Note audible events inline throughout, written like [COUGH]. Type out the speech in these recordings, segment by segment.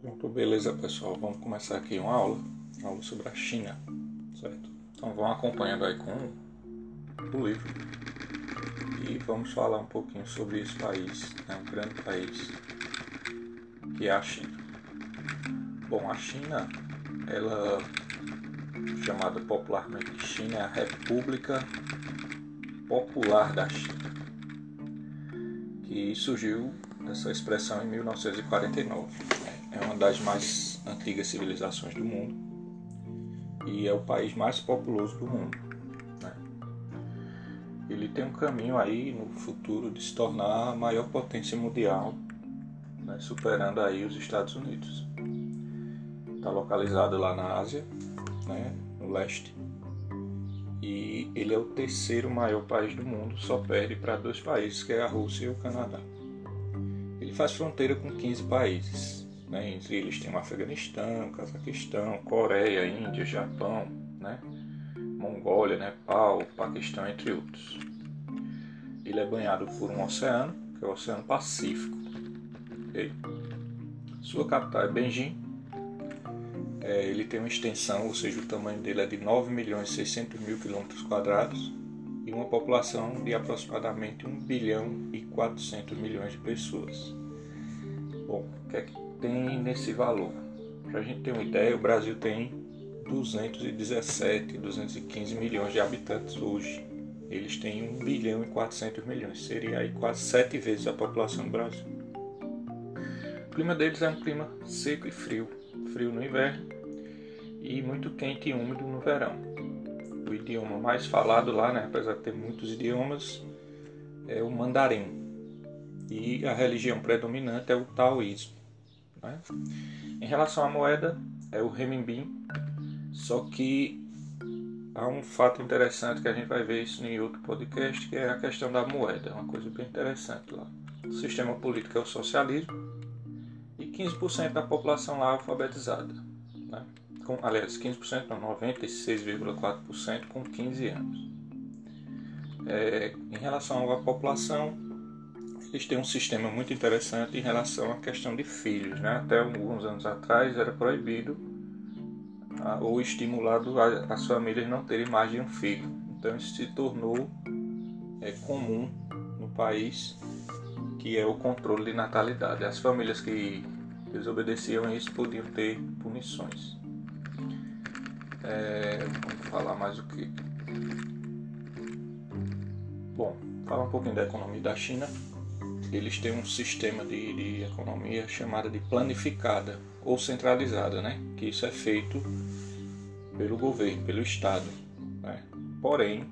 Pronto, beleza pessoal, vamos começar aqui uma aula, uma aula sobre a China, certo? Então vão acompanhando aí com o livro e vamos falar um pouquinho sobre esse país, né? um grande país que é a China. Bom, a China, ela chamada popularmente China é a República Popular da China, que surgiu essa expressão em 1949. É uma das mais antigas civilizações do mundo e é o país mais populoso do mundo. Né? Ele tem um caminho aí no futuro de se tornar a maior potência mundial, né? superando aí os Estados Unidos. Está localizado lá na Ásia, né? no leste, e ele é o terceiro maior país do mundo, só perde para dois países, que é a Rússia e o Canadá. Ele faz fronteira com 15 países, né? entre eles tem o Afeganistão, Cazaquistão, Coreia, Índia, Japão, né? Mongólia, Nepal, Paquistão, entre outros. Ele é banhado por um oceano, que é o Oceano Pacífico. Okay? Sua capital é Beijing é, ele tem uma extensão, ou seja, o tamanho dele é de 9 milhões e 600 mil quilômetros quadrados e uma população de aproximadamente 1 bilhão e 400 milhões de pessoas. Bom, o que é que tem nesse valor? Para a gente ter uma ideia, o Brasil tem 217, 215 milhões de habitantes hoje. Eles têm 1 bilhão e 400 milhões, seria aí quase sete vezes a população do Brasil. O clima deles é um clima seco e frio, frio no inverno e muito quente e úmido no verão. O idioma mais falado lá, né, apesar de ter muitos idiomas, é o mandarim. E a religião predominante é o taoísmo. Né? Em relação à moeda, é o renminbi, só que há um fato interessante que a gente vai ver isso em outro podcast, que é a questão da moeda, uma coisa bem interessante lá. O sistema político é o socialismo, e 15% da população lá alfabetizada. Né? Com, aliás, 15% não, 96,4% com 15 anos. É, em relação à população, eles têm um sistema muito interessante em relação à questão de filhos. Né? Até alguns anos atrás era proibido a, ou estimulado a, as famílias não terem mais de um filho. Então isso se tornou é, comum no país que é o controle de natalidade. As famílias que desobedeciam isso podiam ter punições. É, vamos falar mais o que? Bom, falar um pouquinho da economia da China. Eles têm um sistema de, de economia chamada de planificada ou centralizada, né? Que isso é feito pelo governo, pelo Estado. Né? Porém,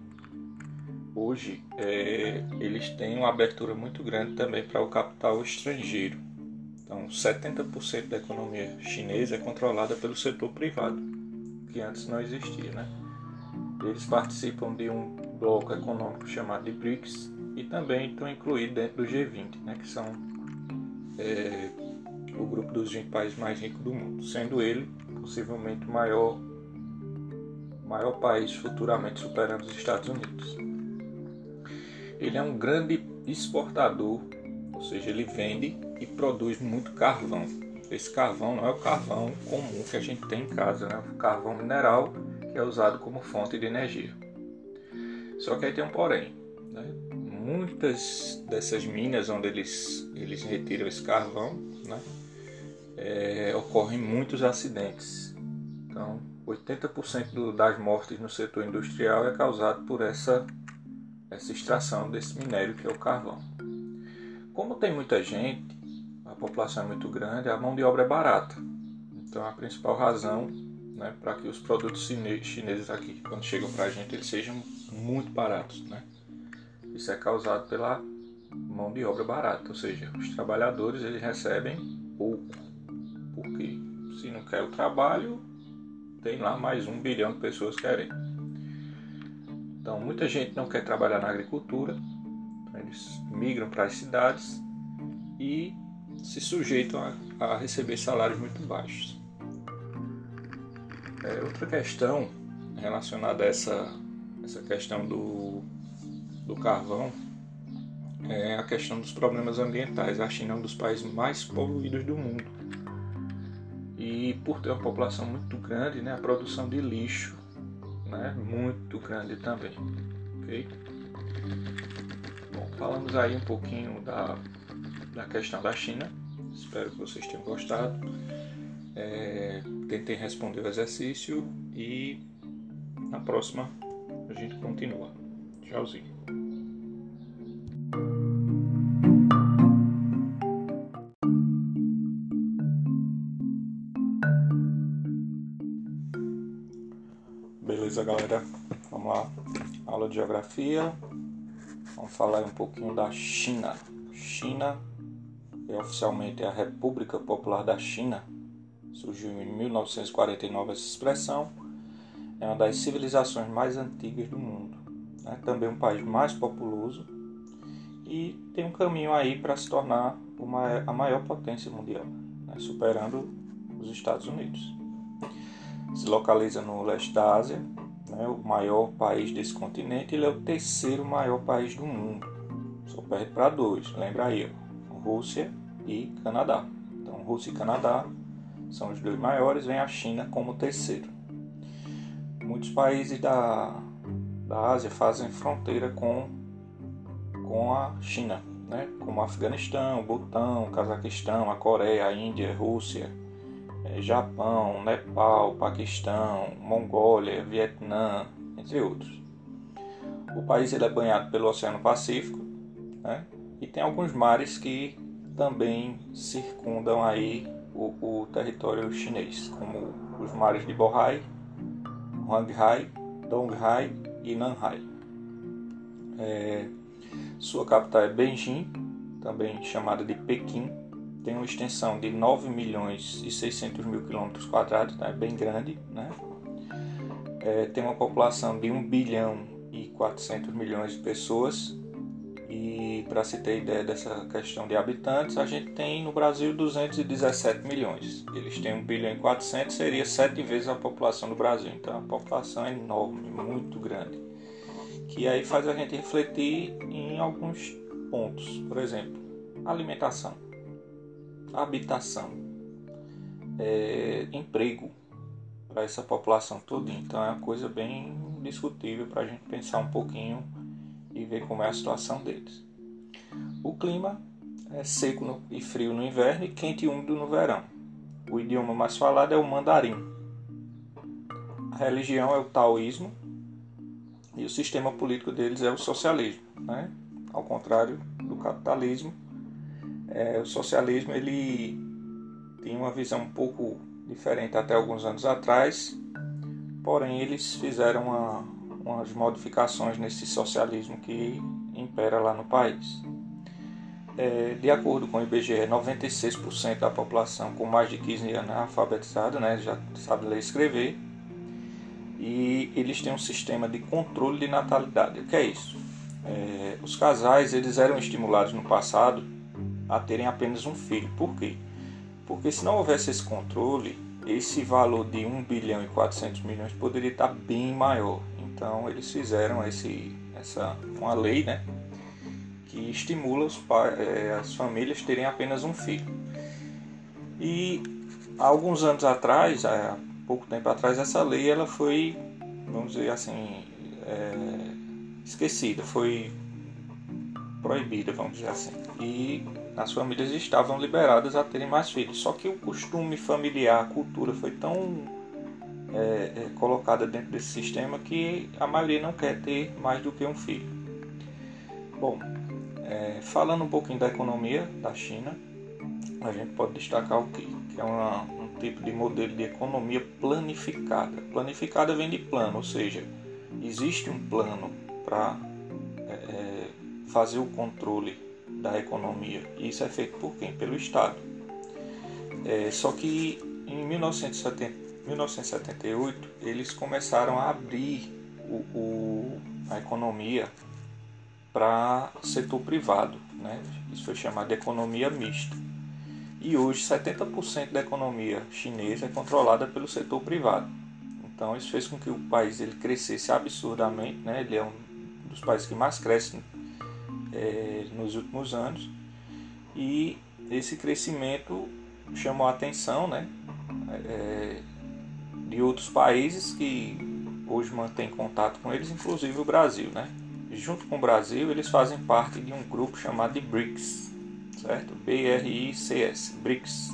hoje é, eles têm uma abertura muito grande também para o capital estrangeiro. Então, 70% da economia chinesa é controlada pelo setor privado, que antes não existia. Né? Eles participam de um bloco econômico chamado de BRICS e também estão incluídos dentro do G20, né, que são é, o grupo dos 20 países mais ricos do mundo, sendo ele possivelmente o maior, maior país futuramente superando os Estados Unidos. Ele é um grande exportador, ou seja, ele vende e produz muito carvão. Esse carvão não é o carvão comum que a gente tem em casa, né? o carvão mineral que é usado como fonte de energia. Só que aí tem um porém. Né? Muitas dessas minas onde eles, eles retiram esse carvão, né? É, ocorrem muitos acidentes. Então, 80% do, das mortes no setor industrial é causado por essa essa extração desse minério que é o carvão. Como tem muita gente, população é muito grande, a mão de obra é barata. Então a principal razão né, para que os produtos chineses aqui, quando chegam para a gente, eles sejam muito baratos. Né? Isso é causado pela mão de obra barata, ou seja, os trabalhadores eles recebem pouco. Porque se não quer o trabalho, tem lá mais um bilhão de pessoas querendo. Então, muita gente não quer trabalhar na agricultura, então eles migram para as cidades e se sujeitam a, a receber salários muito baixos. É, outra questão relacionada a essa, essa questão do, do carvão é a questão dos problemas ambientais. A China é um dos países mais poluídos do mundo. E por ter uma população muito grande, né, a produção de lixo né, muito grande também. ok? Bom, falamos aí um pouquinho da, da questão da China. Espero que vocês tenham gostado. É, tentei responder o exercício e na próxima a gente continua. Tchauzinho. Beleza, galera? Vamos lá. Aula de geografia. Vamos falar um pouquinho da China. China é oficialmente a República Popular da China. Surgiu em 1949 essa expressão. É uma das civilizações mais antigas do mundo. Né? Também um país mais populoso e tem um caminho aí para se tornar uma, a maior potência mundial, né? superando os Estados Unidos. Se localiza no leste da Ásia, né? o maior país desse continente, ele é o terceiro maior país do mundo. Só perde para dois, lembra aí, ó, Rússia e Canadá. Então, Rússia e Canadá são os dois maiores, vem a China como terceiro. Muitos países da, da Ásia fazem fronteira com, com a China, né? como Afeganistão, Butão, Cazaquistão, a Coreia, a Índia, Rússia, é, Japão, Nepal, Paquistão, Mongólia, Vietnã, entre outros. O país ele é banhado pelo Oceano Pacífico né? E tem alguns mares que também circundam aí o, o território chinês, como os mares de Bohai, Huanghai, Donghai e Nanhai. É, sua capital é Beijing, também chamada de Pequim, tem uma extensão de 9 milhões e 600 mil quilômetros quadrados, né? bem grande. Né? É, tem uma população de 1 bilhão e 400 milhões de pessoas. E para se ter ideia dessa questão de habitantes, a gente tem no Brasil 217 milhões. Eles têm 1 bilhão e 400, seria sete vezes a população do Brasil. Então a população é enorme, muito grande. Que aí faz a gente refletir em alguns pontos. Por exemplo, alimentação habitação, é, emprego para essa população toda. Então é uma coisa bem discutível para a gente pensar um pouquinho e ver como é a situação deles. O clima é seco no, e frio no inverno e quente e úmido no verão. O idioma mais falado é o mandarim. A religião é o taoísmo e o sistema político deles é o socialismo, né? ao contrário do capitalismo é, o socialismo ele tinha uma visão um pouco diferente até alguns anos atrás, porém eles fizeram uma, umas modificações nesse socialismo que impera lá no país. É, de acordo com o IBGE, 96% da população com mais de 15 anos é alfabetizada, né, já sabe ler e escrever, e eles têm um sistema de controle de natalidade. O que é isso? É, os casais eles eram estimulados no passado a terem apenas um filho. Por quê? Porque se não houvesse esse controle, esse valor de 1 bilhão e 400 milhões poderia estar bem maior. Então eles fizeram esse, essa, uma lei né, que estimula os é, as famílias terem apenas um filho. E há alguns anos atrás, há pouco tempo atrás, essa lei ela foi, vamos dizer assim, é, esquecida, foi proibida, vamos dizer assim. E as famílias estavam liberadas a terem mais filhos. Só que o costume familiar, a cultura foi tão é, é, colocada dentro desse sistema que a maioria não quer ter mais do que um filho. Bom, é, falando um pouquinho da economia da China, a gente pode destacar o que? Que é uma, um tipo de modelo de economia planificada. Planificada vem de plano, ou seja, existe um plano para é, é, fazer o controle da economia. E isso é feito por quem? Pelo Estado. É, só que em 1970, 1978 eles começaram a abrir o, o, a economia para setor privado. Né? Isso foi chamado de economia mista. E hoje 70% da economia chinesa é controlada pelo setor privado. Então isso fez com que o país ele crescesse absurdamente. Né? Ele é um dos países que mais cresce é, nos últimos anos e esse crescimento chamou a atenção né, é, de outros países que hoje mantêm contato com eles, inclusive o Brasil. Né? Junto com o Brasil, eles fazem parte de um grupo chamado de BRICS, certo? B-R-I-C-S, BRICS.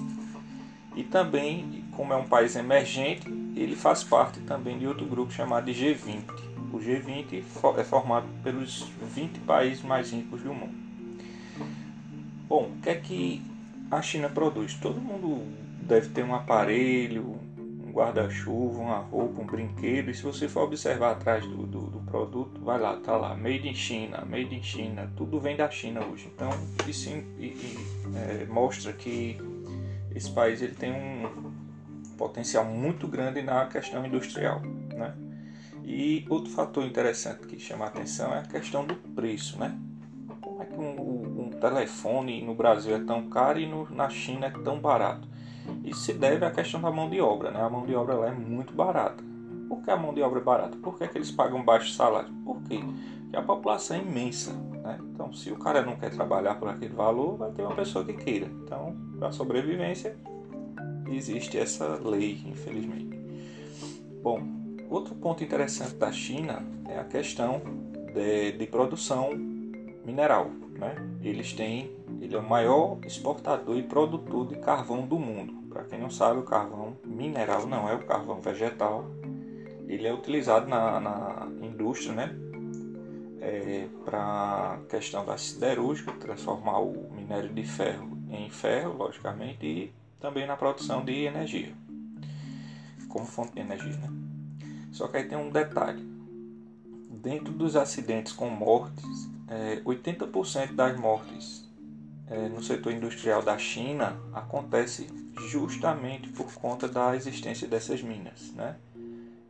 E também, como é um país emergente, ele faz parte também de outro grupo chamado de G20. O G20 é formado pelos 20 países mais ricos do mundo. Bom, o que é que a China produz? Todo mundo deve ter um aparelho, um guarda-chuva, uma roupa, um brinquedo. E se você for observar atrás do, do, do, produto, vai lá, tá lá, Made in China, Made in China, tudo vem da China hoje. Então isso e, e, é, mostra que esse país ele tem um potencial muito grande na questão industrial, né? E outro fator interessante que chama a atenção é a questão do preço, né? Como é que um, um telefone no Brasil é tão caro e no, na China é tão barato? Isso se deve à questão da mão de obra, né? A mão de obra lá é muito barata. Por que a mão de obra é barata? Por que, é que eles pagam baixo salário? Por quê? Porque a população é imensa, né? Então, se o cara não quer trabalhar por aquele valor, vai ter uma pessoa que queira. Então, para sobrevivência, existe essa lei, infelizmente. Bom, outro ponto interessante da China é a questão de, de produção mineral. Né? Eles têm, ele é o maior exportador e produtor de carvão do mundo. Para quem não sabe, o carvão mineral não é o carvão vegetal. Ele é utilizado na, na indústria, né? É, para questão da siderúrgica, transformar o minério de ferro em ferro, logicamente, e também na produção de energia, como fonte de energia. Né? Só que aí tem um detalhe: dentro dos acidentes com mortes, é, 80% das mortes no setor industrial da China acontece justamente por conta da existência dessas minas. Né?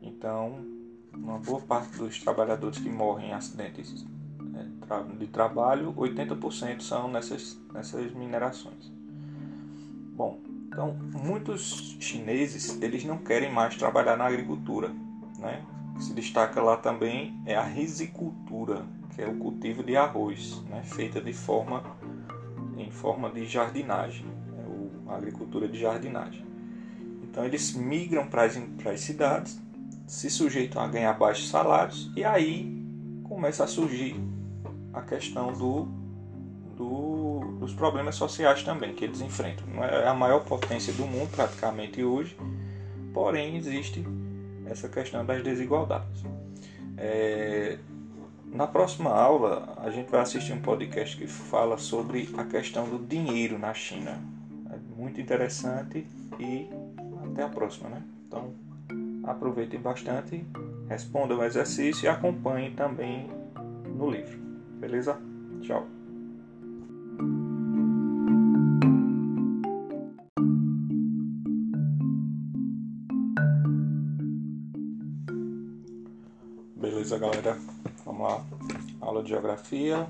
Então, uma boa parte dos trabalhadores que morrem em acidentes é, de trabalho, 80% são nessas, nessas minerações. Bom, então, muitos chineses eles não querem mais trabalhar na agricultura, né? Se destaca lá também é a risicultura, que é o cultivo de arroz, né? Feita de forma em forma de jardinagem, né? a agricultura de jardinagem. Então eles migram para as, para as cidades, se sujeitam a ganhar baixos salários e aí começa a surgir a questão do, do dos problemas sociais também que eles enfrentam. É a maior potência do mundo praticamente hoje, porém existe essa questão das desigualdades. É, na próxima aula a gente vai assistir um podcast que fala sobre a questão do dinheiro na China. É muito interessante e até a próxima, né? Então aproveitem bastante, respondam o exercício e acompanhem também no livro. Beleza? Tchau. Beleza, galera? Vamos lá. Aula de geografia.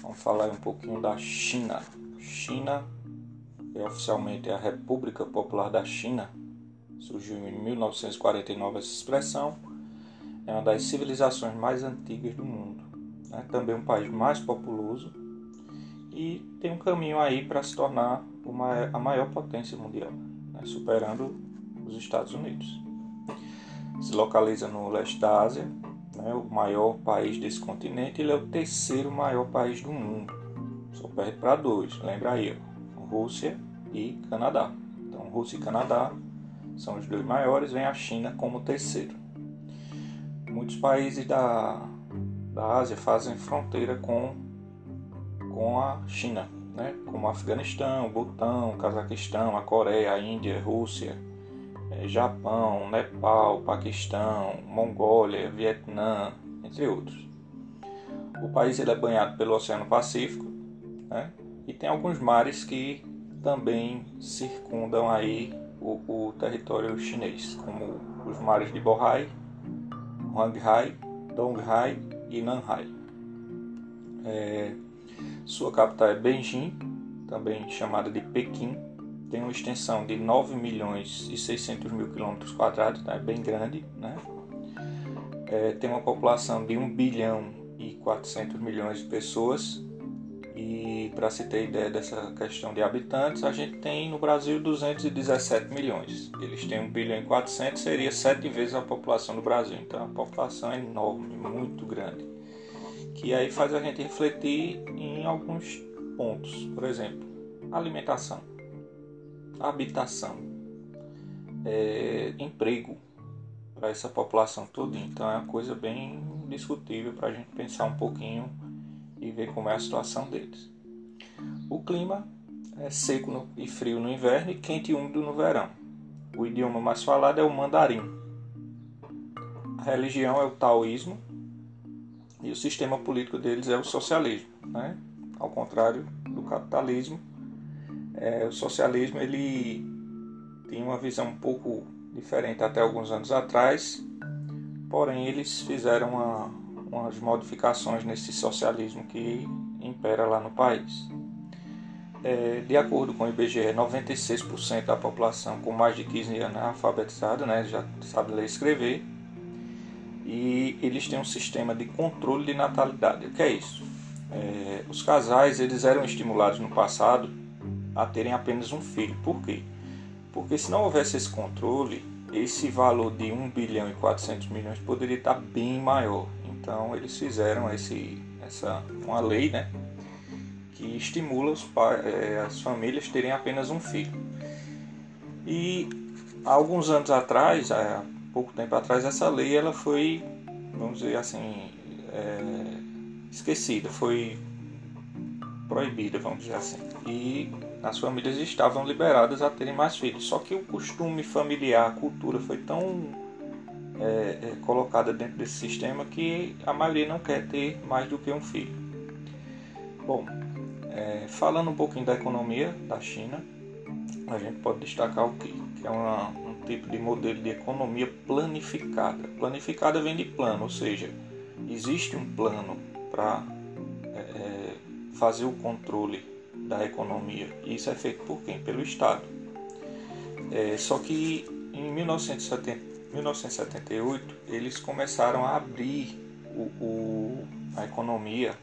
Vamos falar um pouquinho da China. China é oficialmente a República Popular da China. Surgiu em 1949 essa expressão. É uma das civilizações mais antigas do mundo. É também um país mais populoso e tem um caminho aí para se tornar uma, a maior potência mundial, né? superando os Estados Unidos se localiza no leste da Ásia, né, o maior país desse continente, ele é o terceiro maior país do mundo. Só perde para dois, lembra aí, ó, Rússia e Canadá. Então, Rússia e Canadá são os dois maiores, vem a China como terceiro. Muitos países da, da Ásia fazem fronteira com, com a China, né? como Afeganistão, Butão, Cazaquistão, a Coreia, a Índia, a Rússia, Japão, Nepal, Paquistão, Mongólia, Vietnã, entre outros. O país ele é banhado pelo Oceano Pacífico né? e tem alguns mares que também circundam aí o, o território chinês, como os mares de Bohai, Huanghai, Donghai e Nanhai. É, sua capital é Beijing, também chamada de Pequim, tem uma extensão de 9 milhões e 600 mil quilômetros quadrados, tá? é bem grande, né? É, tem uma população de 1 bilhão e 400 milhões de pessoas. E para se ter ideia dessa questão de habitantes, a gente tem no Brasil 217 milhões. Eles têm 1 bilhão e 400, seria sete vezes a população do Brasil. Então a população é enorme, muito grande. Que aí faz a gente refletir em alguns pontos. Por exemplo, alimentação, habitação, é, emprego para essa população toda. Então é uma coisa bem discutível para a gente pensar um pouquinho e ver como é a situação deles. O clima é seco no, e frio no inverno e quente e úmido no verão. O idioma mais falado é o mandarim. A religião é o taoísmo e o sistema político deles é o socialismo. Né? Ao contrário do capitalismo, é, o socialismo ele tem uma visão um pouco diferente até alguns anos atrás, porém eles fizeram uma, umas modificações nesse socialismo que impera lá no país. É, de acordo com o IBGE, 96% da população com mais de 15 anos é alfabetizada, né, já sabe ler e escrever, e eles têm um sistema de controle de natalidade. O que é isso? É, os casais eles eram estimulados no passado a terem apenas um filho. Por quê? Porque se não houvesse esse controle, esse valor de 1 bilhão e 400 milhões poderia estar bem maior. Então eles fizeram esse, essa, uma lei né, que estimula os é, as famílias terem apenas um filho. E há alguns anos atrás, há pouco tempo atrás, essa lei ela foi, vamos dizer assim, é, esquecida, foi proibida, vamos dizer assim. E as famílias estavam liberadas a terem mais filhos. Só que o costume familiar, a cultura foi tão é, é, colocada dentro desse sistema que a maioria não quer ter mais do que um filho. Bom, é, falando um pouquinho da economia da China, a gente pode destacar o que? Que é uma, um tipo de modelo de economia planificada. Planificada vem de plano, ou seja, existe um plano para é, é, fazer o controle da economia. E isso é feito por quem? Pelo Estado. É, só que em 1970, 1978 eles começaram a abrir o, o, a economia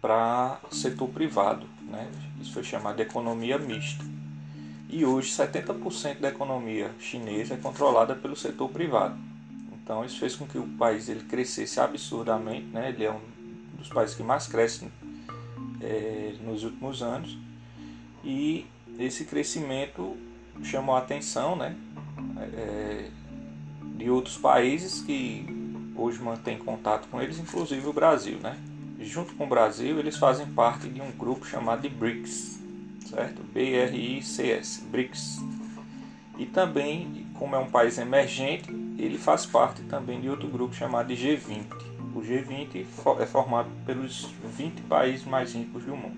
para setor privado. Né? Isso foi chamado de economia mista. E hoje 70% da economia chinesa é controlada pelo setor privado. Então isso fez com que o país ele crescesse absurdamente. Né? Ele é um dos países que mais cresce é, nos últimos anos e esse crescimento chamou a atenção né, é, de outros países que hoje mantêm contato com eles, inclusive o Brasil. Né? Junto com o Brasil, eles fazem parte de um grupo chamado de BRICS, certo? B-R-I-C-S, BRICS. E também, como é um país emergente, ele faz parte também de outro grupo chamado de G20. O G20 é formado pelos 20 países mais ricos do mundo.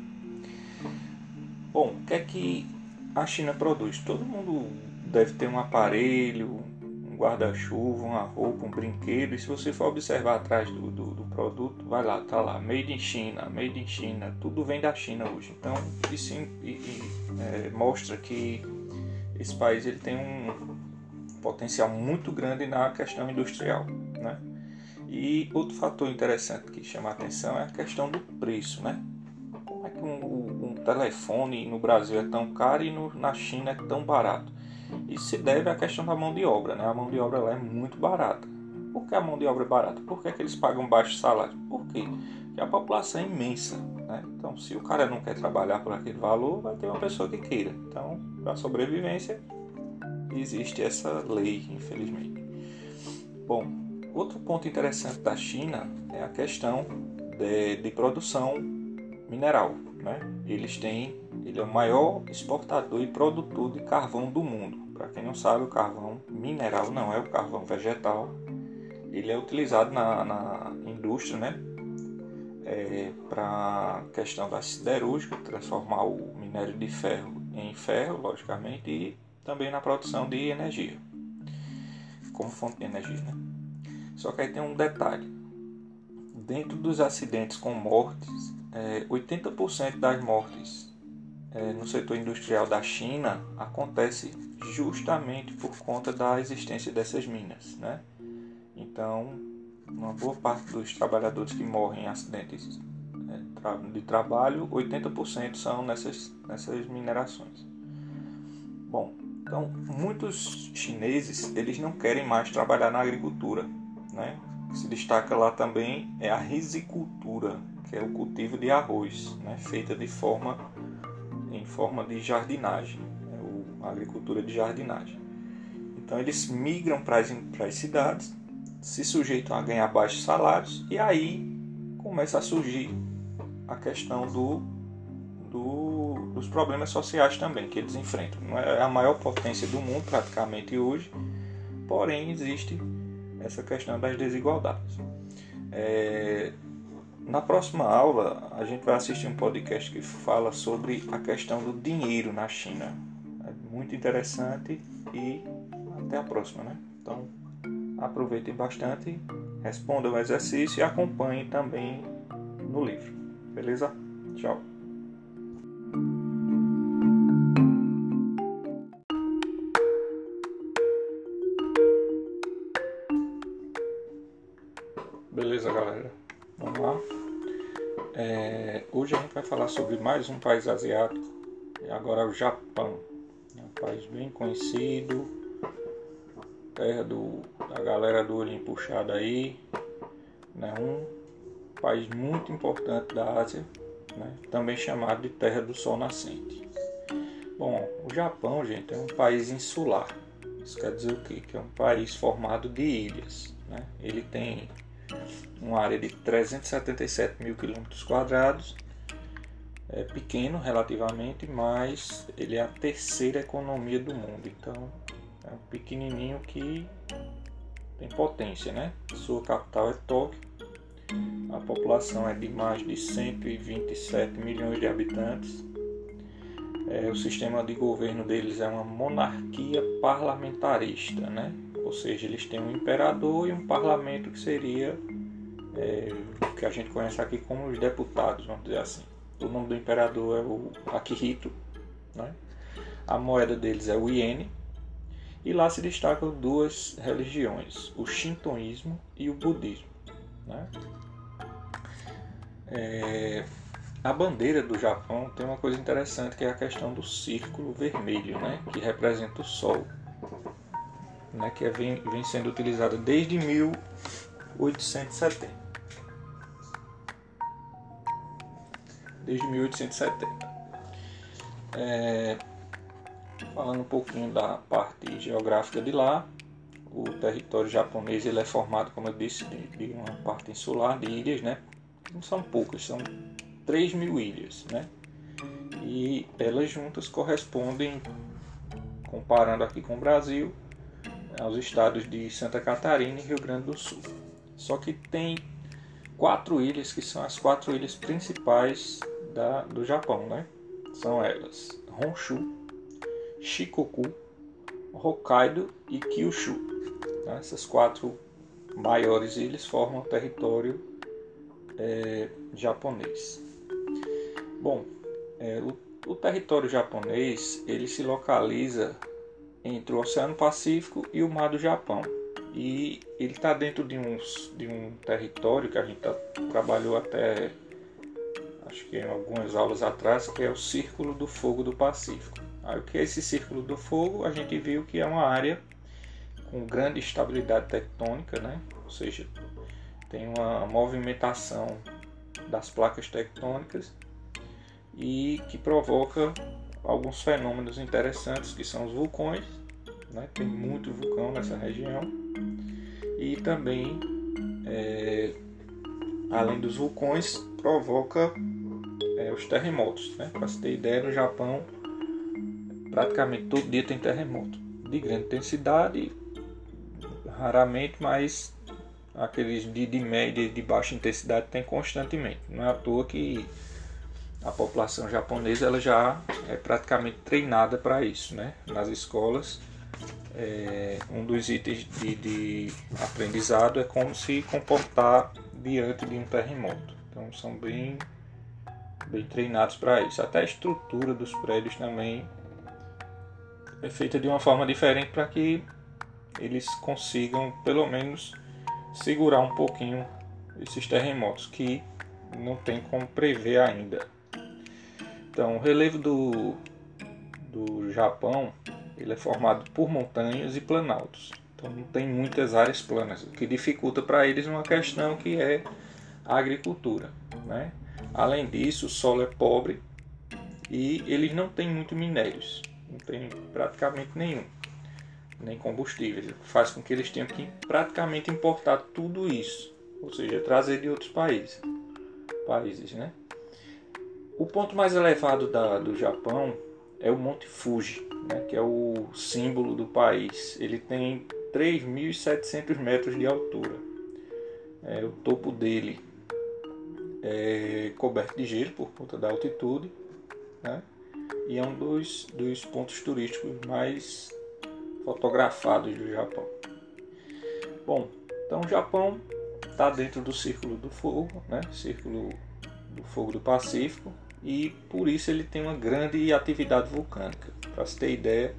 Bom, o que é que a China produz? Todo mundo deve ter um aparelho, um guarda-chuva, uma roupa, um brinquedo. E se você for observar atrás do, do, do, produto, vai lá, tá lá, Made in China, Made in China, tudo vem da China hoje. Então isso e, e, é, mostra que esse país ele tem um potencial muito grande na questão industrial, né? E outro fator interessante que chama a atenção é a questão do preço, né? Como é que um, um telefone no Brasil é tão caro e no, na China é tão barato? Isso se deve à questão da mão de obra, né? A mão de obra lá é muito barata. Por que a mão de obra é barata? Por que, é que eles pagam baixo salário? Por quê? Porque a população é imensa, né? Então, se o cara não quer trabalhar por aquele valor, vai ter uma pessoa que queira. Então, para sobrevivência, existe essa lei, infelizmente. Bom, Outro ponto interessante da China é a questão de, de produção mineral. Né? Eles têm, ele é o maior exportador e produtor de carvão do mundo. Para quem não sabe, o carvão mineral não é o carvão vegetal. Ele é utilizado na, na indústria, né? É, para a questão da siderúrgica, transformar o minério de ferro em ferro, logicamente, e também na produção de energia, como fonte de energia. Né? Só que aí tem um detalhe. Dentro dos acidentes com mortes, é, 80% das mortes é, no setor industrial da China acontece justamente por conta da existência dessas minas, né? Então, uma boa parte dos trabalhadores que morrem em acidentes é, de trabalho, 80% são nessas, nessas minerações. Bom, então muitos chineses eles não querem mais trabalhar na agricultura, né? Que se destaca lá também é a risicultura, que é o cultivo de arroz, né? feita de forma em forma de jardinagem, né? a agricultura de jardinagem. Então eles migram para as cidades, se sujeitam a ganhar baixos salários e aí começa a surgir a questão do, do, dos problemas sociais também que eles enfrentam. É a maior potência do mundo praticamente hoje, porém existe essa questão das desigualdades. É, na próxima aula, a gente vai assistir um podcast que fala sobre a questão do dinheiro na China. É muito interessante e até a próxima, né? Então, aproveitem bastante, respondam o exercício e acompanhem também no livro. Beleza? Tchau. Beleza, galera? Vamos lá? É, hoje a gente vai falar sobre mais um país asiático, e agora é o Japão. É um país bem conhecido, terra do, da galera do olhinho puxado aí, né? um país muito importante da Ásia, né? também chamado de terra do sol nascente. Bom, o Japão, gente, é um país insular. Isso quer dizer o quê? Que é um país formado de ilhas. Né? Ele tem uma área de 377 mil quilômetros quadrados. É pequeno relativamente, mas ele é a terceira economia do mundo. Então é um pequenininho que tem potência, né? Sua capital é Tóquio. A população é de mais de 127 milhões de habitantes. É, o sistema de governo deles é uma monarquia parlamentarista, né? Seja, eles têm um imperador e um parlamento que seria é, que a gente conhece aqui como os deputados, vamos dizer assim. O nome do imperador é o Akihito, né? a moeda deles é o iene, e lá se destacam duas religiões, o shintoísmo e o budismo. Né? É, a bandeira do Japão tem uma coisa interessante que é a questão do círculo vermelho, né? que representa o Sol, né? que vem, vem sendo utilizada desde 1870. desde 1870. É, falando um pouquinho da parte geográfica de lá, o território japonês ele é formado, como eu disse, de, de uma parte insular de ilhas, né? Não são poucas, são 3 mil ilhas, né? E elas juntas correspondem, comparando aqui com o Brasil, aos estados de Santa Catarina e Rio Grande do Sul. Só que tem quatro ilhas que são as quatro ilhas principais da, do Japão, né? São elas Honshu, Shikoku, Hokkaido e Kyushu. Né? Essas quatro maiores ilhas formam o território é, japonês. Bom, é, o, o território japonês ele se localiza entre o Oceano Pacífico e o Mar do Japão. E ele está dentro de, uns, de um território que a gente tá, trabalhou até acho que em algumas aulas atrás, que é o Círculo do Fogo do Pacífico. Aí, o que é esse Círculo do Fogo? A gente viu que é uma área com grande estabilidade tectônica, né? ou seja, tem uma movimentação das placas tectônicas e que provoca alguns fenômenos interessantes que são os vulcões, né? tem muito vulcão nessa região e também é, além dos vulcões provoca é, os terremotos. Né? Para você ter ideia, no Japão praticamente todo dia tem terremoto de grande intensidade, raramente, mas aqueles de, de média e de baixa intensidade tem constantemente. Não é à toa que a população japonesa ela já é praticamente treinada para isso, né? Nas escolas, é, um dos itens de, de aprendizado é como se comportar diante de um terremoto. Então são bem bem treinados para isso. Até a estrutura dos prédios também é feita de uma forma diferente para que eles consigam pelo menos segurar um pouquinho esses terremotos que não tem como prever ainda. Então, o relevo do, do Japão ele é formado por montanhas e planaltos. Então, não tem muitas áreas planas, o que dificulta para eles uma questão que é a agricultura. Né? Além disso, o solo é pobre e eles não têm muito minérios, não tem praticamente nenhum, nem combustíveis, faz com que eles tenham que praticamente importar tudo isso, ou seja, trazer de outros países, países, né? O ponto mais elevado da, do Japão é o Monte Fuji, né, que é o símbolo do país. Ele tem 3.700 metros de altura. É, o topo dele é coberto de gelo por conta da altitude né? e é um dos, dos pontos turísticos mais fotografados do Japão. Bom, então o Japão está dentro do Círculo do Fogo, né? Círculo do Fogo do Pacífico, e por isso ele tem uma grande atividade vulcânica. Para se ter ideia,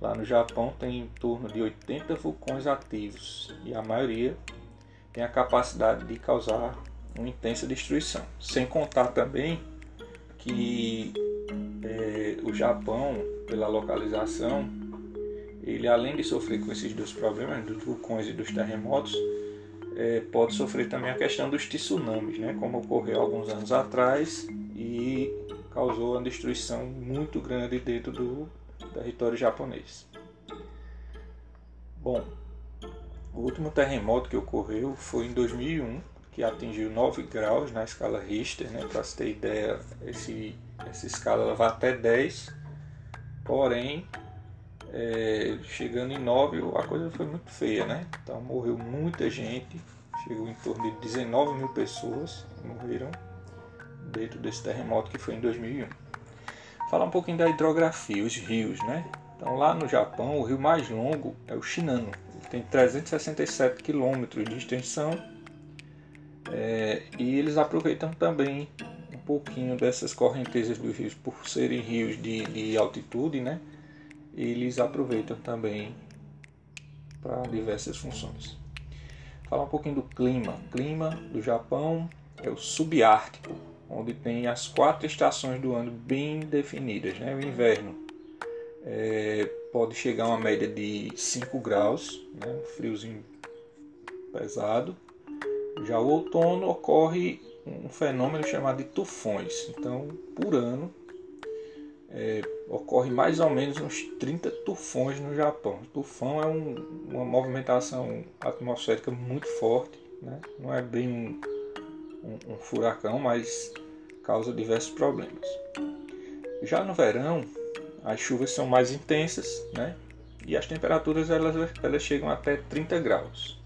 lá no Japão tem em torno de 80 vulcões ativos e a maioria tem a capacidade de causar uma intensa destruição. Sem contar também que é, o Japão, pela localização, ele além de sofrer com esses dois problemas, dos vulcões e dos terremotos, é, pode sofrer também a questão dos tsunamis, né, como ocorreu alguns anos atrás e causou uma destruição muito grande dentro do território japonês. Bom, o último terremoto que ocorreu foi em 2001, que atingiu 9 graus na escala Richter, né? para se ter ideia, esse, essa escala vai até 10, porém, é, chegando em 9 a coisa foi muito feia, né? Então morreu muita gente, chegou em torno de 19 mil pessoas que morreram dentro desse terremoto que foi em 2001. Falar um pouquinho da hidrografia, os rios, né? Então lá no Japão o rio mais longo é o Shinano, ele tem 367 quilômetros de extensão é, e eles aproveitam também um pouquinho dessas correntezas dos rios por serem rios de, de altitude, né? Eles aproveitam também para diversas funções. Falar um pouquinho do clima. O clima do Japão é o subártico, onde tem as quatro estações do ano bem definidas. Né? O inverno é, pode chegar a uma média de 5 graus, né? um friozinho pesado. Já o outono ocorre um fenômeno chamado de tufões. Então, por ano, é, ocorre mais ou menos uns 30 tufões no Japão. O tufão é um, uma movimentação atmosférica muito forte, né? não é bem um, um, um furacão, mas causa diversos problemas. Já no verão, as chuvas são mais intensas, né? E as temperaturas elas, elas chegam até 30 graus.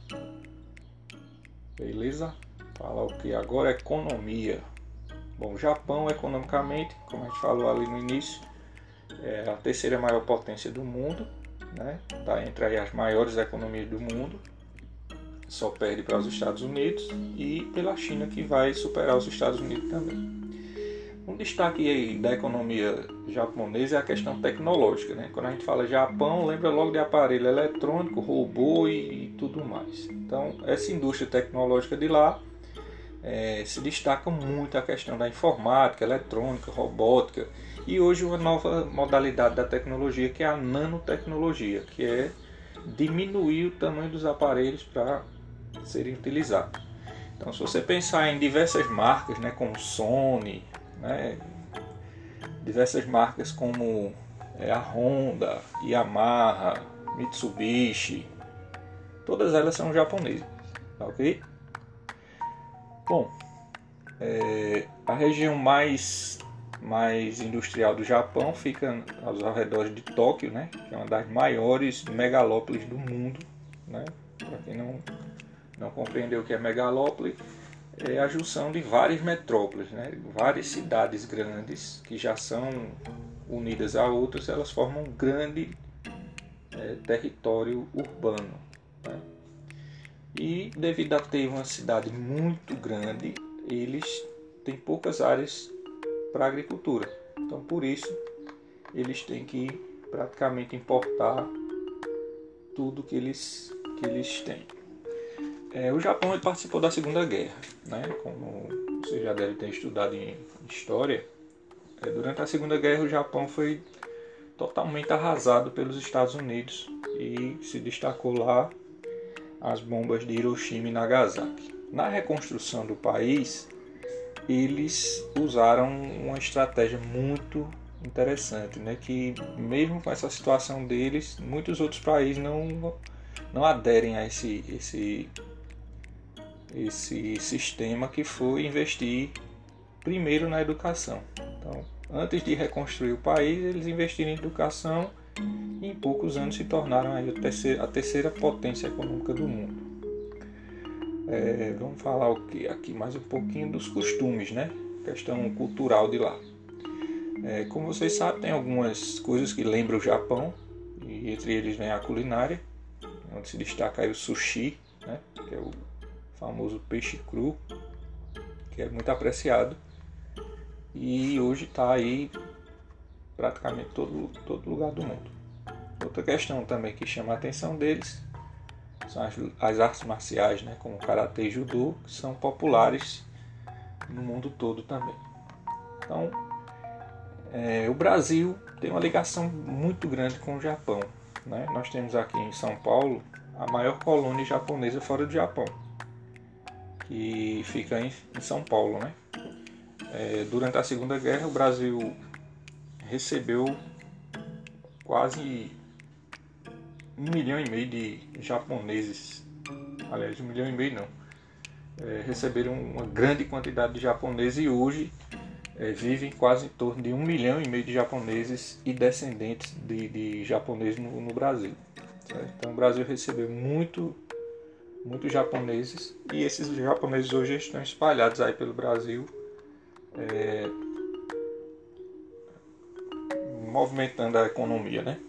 Beleza? Falar o que agora é economia. Bom, o Japão economicamente, como a gente falou ali no início, é a terceira maior potência do mundo, né? Está entre as maiores economias do mundo só perde para os Estados Unidos e pela China que vai superar os Estados Unidos também. Um destaque da economia japonesa é a questão tecnológica. Né? Quando a gente fala Japão, lembra logo de aparelho eletrônico, robô e, e tudo mais. Então, essa indústria tecnológica de lá é, se destaca muito a questão da informática, eletrônica, robótica e hoje uma nova modalidade da tecnologia que é a nanotecnologia, que é diminuir o tamanho dos aparelhos para serem utilizados. Então, se você pensar em diversas marcas, né, como Sony, né, diversas marcas como é, a Honda, Yamaha, Mitsubishi, todas elas são japonesas, tá ok? Bom, é, a região mais mais industrial do Japão fica aos arredores de Tóquio, né, que é uma das maiores megalópolis do mundo, né? Para quem não não compreendeu o que é megalópole, é a junção de várias metrópoles, né? várias cidades grandes que já são unidas a outras, elas formam um grande é, território urbano. Né? E devido a ter uma cidade muito grande, eles têm poucas áreas para agricultura. Então por isso eles têm que praticamente importar tudo que eles, que eles têm. É, o Japão participou da Segunda Guerra, né? Como você já deve ter estudado em história, é, durante a Segunda Guerra o Japão foi totalmente arrasado pelos Estados Unidos e se destacou lá as bombas de Hiroshima e Nagasaki. Na reconstrução do país, eles usaram uma estratégia muito interessante, né? Que mesmo com essa situação deles, muitos outros países não não aderem a esse esse esse sistema que foi investir primeiro na educação. Então, antes de reconstruir o país, eles investiram em educação e em poucos anos se tornaram a terceira, a terceira potência econômica do mundo. É, vamos falar o que aqui mais um pouquinho dos costumes, né? Questão cultural de lá. É, como vocês sabem, tem algumas coisas que lembram o Japão e entre eles vem a culinária, onde se destaca o sushi, né? Que é o famoso peixe cru, que é muito apreciado e hoje está aí praticamente todo todo lugar do mundo. Outra questão também que chama a atenção deles são as, as artes marciais, né, como karatê e judô, que são populares no mundo todo também. Então, é, o Brasil tem uma ligação muito grande com o Japão. Né? Nós temos aqui em São Paulo a maior colônia japonesa fora do Japão, que fica em, em São Paulo. Né? É, durante a Segunda Guerra, o Brasil recebeu quase um milhão e meio de japoneses, aliás, um milhão e meio não, é, receberam uma grande quantidade de japoneses e hoje é, vivem quase em torno de um milhão e meio de japoneses e descendentes de, de japoneses no, no Brasil. Certo? Então o Brasil recebeu muito, muitos japoneses e esses japoneses hoje estão espalhados aí pelo Brasil, é, movimentando a economia, né?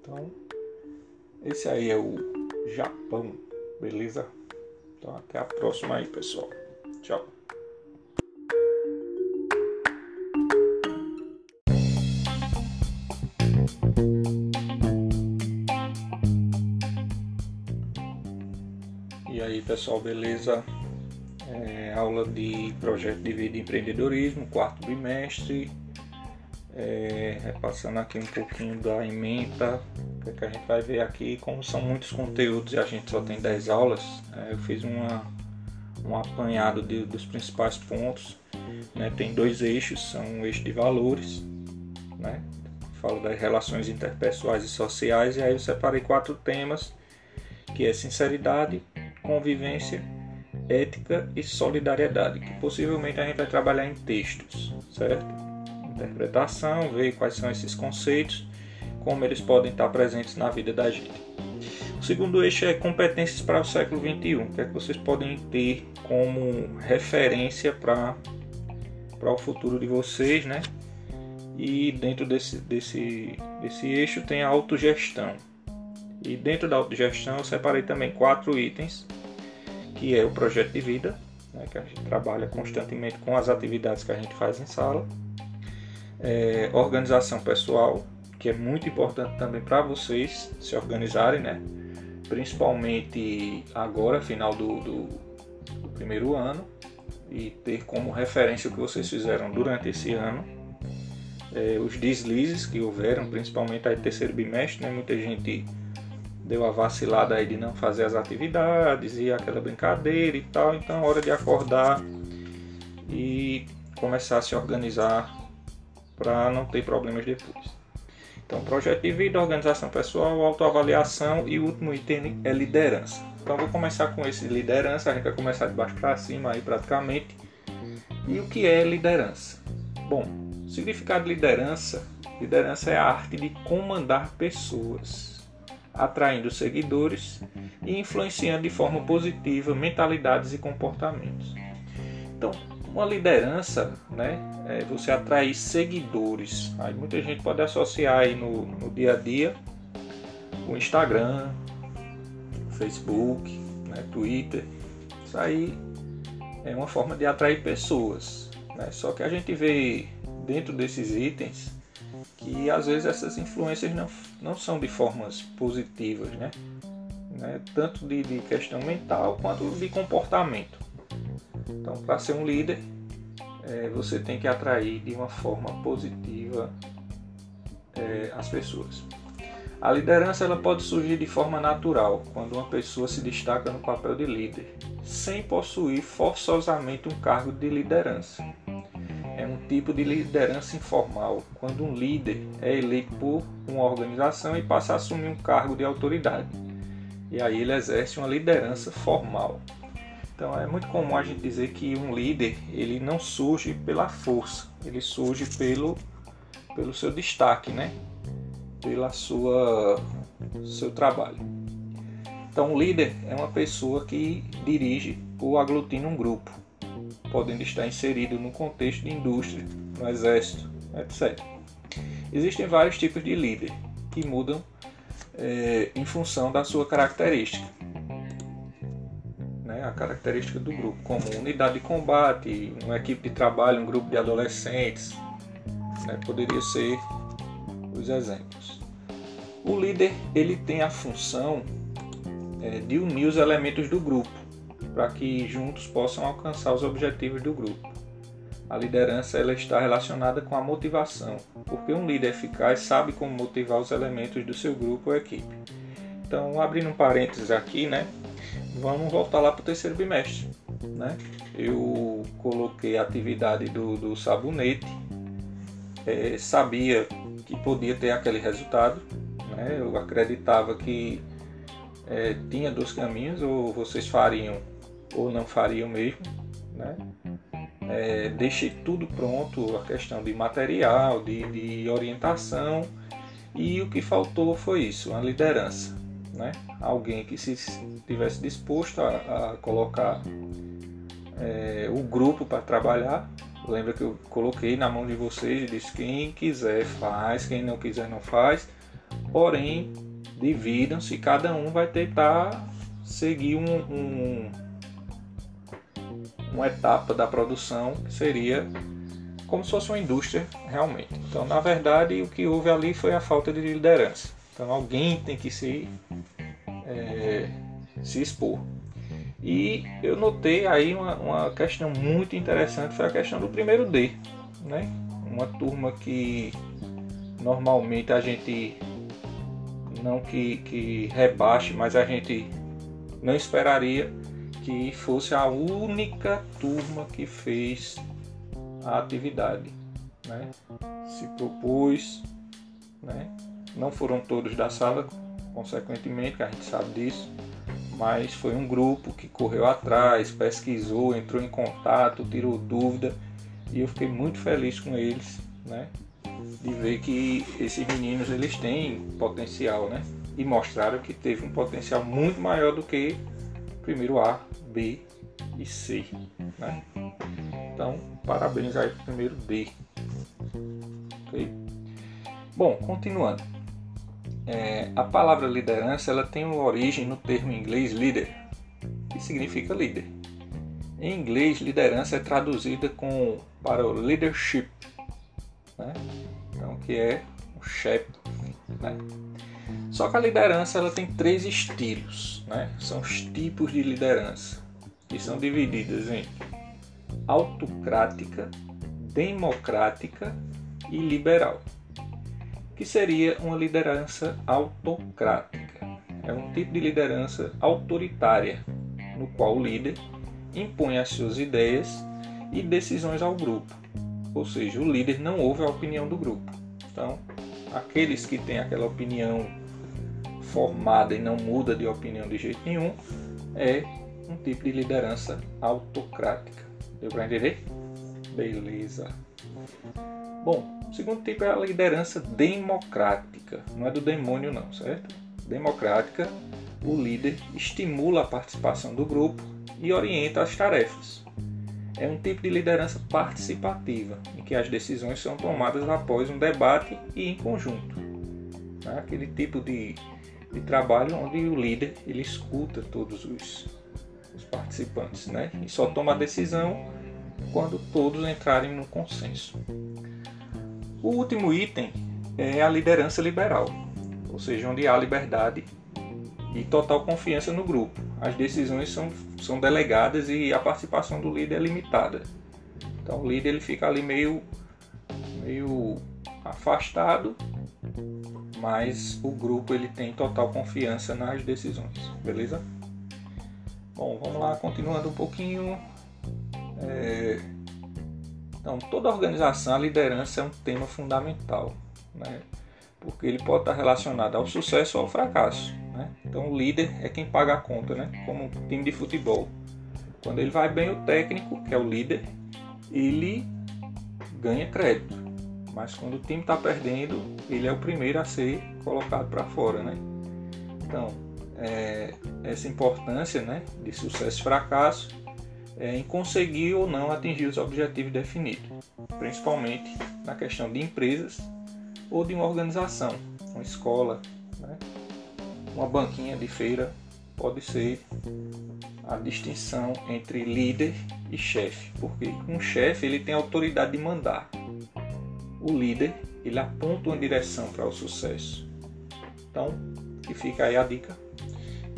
Então esse aí é o Japão, beleza? Então até a próxima aí, pessoal. Tchau. E aí, pessoal, beleza? É, aula de projeto de vida e empreendedorismo, quarto bimestre. É, repassando aqui um pouquinho da ementa que, que a gente vai ver aqui, como são muitos conteúdos e a gente só tem 10 aulas, é, eu fiz uma, um apanhado de, dos principais pontos. Né? Tem dois eixos, são o eixo de valores, né? falo das relações interpessoais e sociais, e aí eu separei quatro temas, que é sinceridade, convivência, ética e solidariedade, que possivelmente a gente vai trabalhar em textos, certo? Interpretação, ver quais são esses conceitos como eles podem estar presentes na vida da gente. O segundo eixo é competências para o século XXI, que é que vocês podem ter como referência para o futuro de vocês, né? E dentro desse, desse, desse eixo tem a autogestão. E dentro da autogestão eu separei também quatro itens, que é o projeto de vida, né, que a gente trabalha constantemente com as atividades que a gente faz em sala, é, organização pessoal, que é muito importante também para vocês se organizarem, né? Principalmente agora, final do, do, do primeiro ano, e ter como referência o que vocês fizeram durante esse ano. É, os deslizes que houveram, principalmente aí terceiro bimestre, né? Muita gente deu a vacilada aí de não fazer as atividades e aquela brincadeira e tal, então é hora de acordar e começar a se organizar para não ter problemas depois. Então, projeto de vida, organização pessoal, autoavaliação e o último item é liderança. Então, vou começar com esse liderança, a gente vai começar de baixo para cima aí praticamente. E o que é liderança? Bom, significado de liderança, liderança é a arte de comandar pessoas, atraindo seguidores e influenciando de forma positiva mentalidades e comportamentos. Então, uma liderança, né, é você atrair seguidores. Aí muita gente pode associar aí no, no dia a dia o Instagram, Facebook, né, Twitter. Isso aí é uma forma de atrair pessoas. Né? Só que a gente vê dentro desses itens que às vezes essas influências não, não são de formas positivas, né? né? tanto de, de questão mental quanto de comportamento. Então, para ser um líder, é, você tem que atrair de uma forma positiva é, as pessoas. A liderança ela pode surgir de forma natural, quando uma pessoa se destaca no papel de líder, sem possuir forçosamente um cargo de liderança. É um tipo de liderança informal, quando um líder é eleito por uma organização e passa a assumir um cargo de autoridade. E aí ele exerce uma liderança formal. Então é muito comum a gente dizer que um líder ele não surge pela força, ele surge pelo, pelo seu destaque, né? pela sua seu trabalho. Então, um líder é uma pessoa que dirige ou aglutina um grupo, podendo estar inserido no contexto de indústria, no exército, etc. Existem vários tipos de líder que mudam é, em função da sua característica. Né, a característica do grupo, como unidade de combate, uma equipe de trabalho, um grupo de adolescentes, né, poderia ser os exemplos. O líder ele tem a função é, de unir os elementos do grupo para que juntos possam alcançar os objetivos do grupo. A liderança ela está relacionada com a motivação, porque um líder eficaz sabe como motivar os elementos do seu grupo ou equipe. Então, abrindo um parênteses aqui, né, vamos voltar lá para o terceiro bimestre. Né? Eu coloquei a atividade do, do sabonete, é, sabia que podia ter aquele resultado. Né? Eu acreditava que é, tinha dois caminhos, ou vocês fariam ou não fariam mesmo. Né? É, deixei tudo pronto, a questão de material, de, de orientação, e o que faltou foi isso, uma liderança. Né? Alguém que se estivesse disposto a, a colocar é, o grupo para trabalhar Lembra que eu coloquei na mão de vocês e disse quem quiser faz, quem não quiser não faz. Porém, dividam-se, cada um vai tentar seguir um, um, uma etapa da produção que seria como se fosse uma indústria realmente. Então, na verdade, o que houve ali foi a falta de liderança. Então, alguém tem que se, é, se expor. E eu notei aí uma, uma questão muito interessante, foi a questão do primeiro D. Né? Uma turma que normalmente a gente não que, que rebaixe, mas a gente não esperaria que fosse a única turma que fez a atividade. Né? Se propôs, né? não foram todos da sala, consequentemente, que a gente sabe disso, mas foi um grupo que correu atrás, pesquisou, entrou em contato, tirou dúvida e eu fiquei muito feliz com eles, né? De ver que esses meninos eles têm potencial, né? E mostraram que teve um potencial muito maior do que primeiro A, B e C, né? Então, parabéns aí pro primeiro D. Ok? Bom, continuando. É, a palavra liderança ela tem uma origem no termo inglês leader, que significa líder. Em inglês, liderança é traduzida com, para o leadership, né? então que é o chefe. Né? Só que a liderança ela tem três estilos, né? são os tipos de liderança, que são divididas em autocrática, democrática e liberal que seria uma liderança autocrática. É um tipo de liderança autoritária, no qual o líder impõe as suas ideias e decisões ao grupo, ou seja, o líder não ouve a opinião do grupo. Então, aqueles que têm aquela opinião formada e não muda de opinião de jeito nenhum, é um tipo de liderança autocrática. Deu para entender? Beleza. Bom, o segundo tipo é a liderança democrática. Não é do demônio, não, certo? Democrática, o líder estimula a participação do grupo e orienta as tarefas. É um tipo de liderança participativa, em que as decisões são tomadas após um debate e em conjunto. É aquele tipo de, de trabalho onde o líder ele escuta todos os, os participantes né? e só toma a decisão quando todos entrarem no consenso. O último item é a liderança liberal, ou seja, onde há liberdade e total confiança no grupo. As decisões são, são delegadas e a participação do líder é limitada. Então o líder ele fica ali meio, meio afastado, mas o grupo ele tem total confiança nas decisões, beleza? Bom, vamos lá, continuando um pouquinho. É... Então, toda organização, a liderança é um tema fundamental, né? porque ele pode estar relacionado ao sucesso ou ao fracasso. Né? Então, o líder é quem paga a conta, né? como um time de futebol. Quando ele vai bem, o técnico, que é o líder, ele ganha crédito. Mas quando o time está perdendo, ele é o primeiro a ser colocado para fora. Né? Então, é, essa importância né, de sucesso e fracasso é, em conseguir ou não atingir os objetivos definidos, principalmente na questão de empresas ou de uma organização, uma escola, né, uma banquinha de feira pode ser a distinção entre líder e chefe, porque um chefe ele tem autoridade de mandar, o líder ele aponta uma direção para o sucesso. Então, que fica aí a dica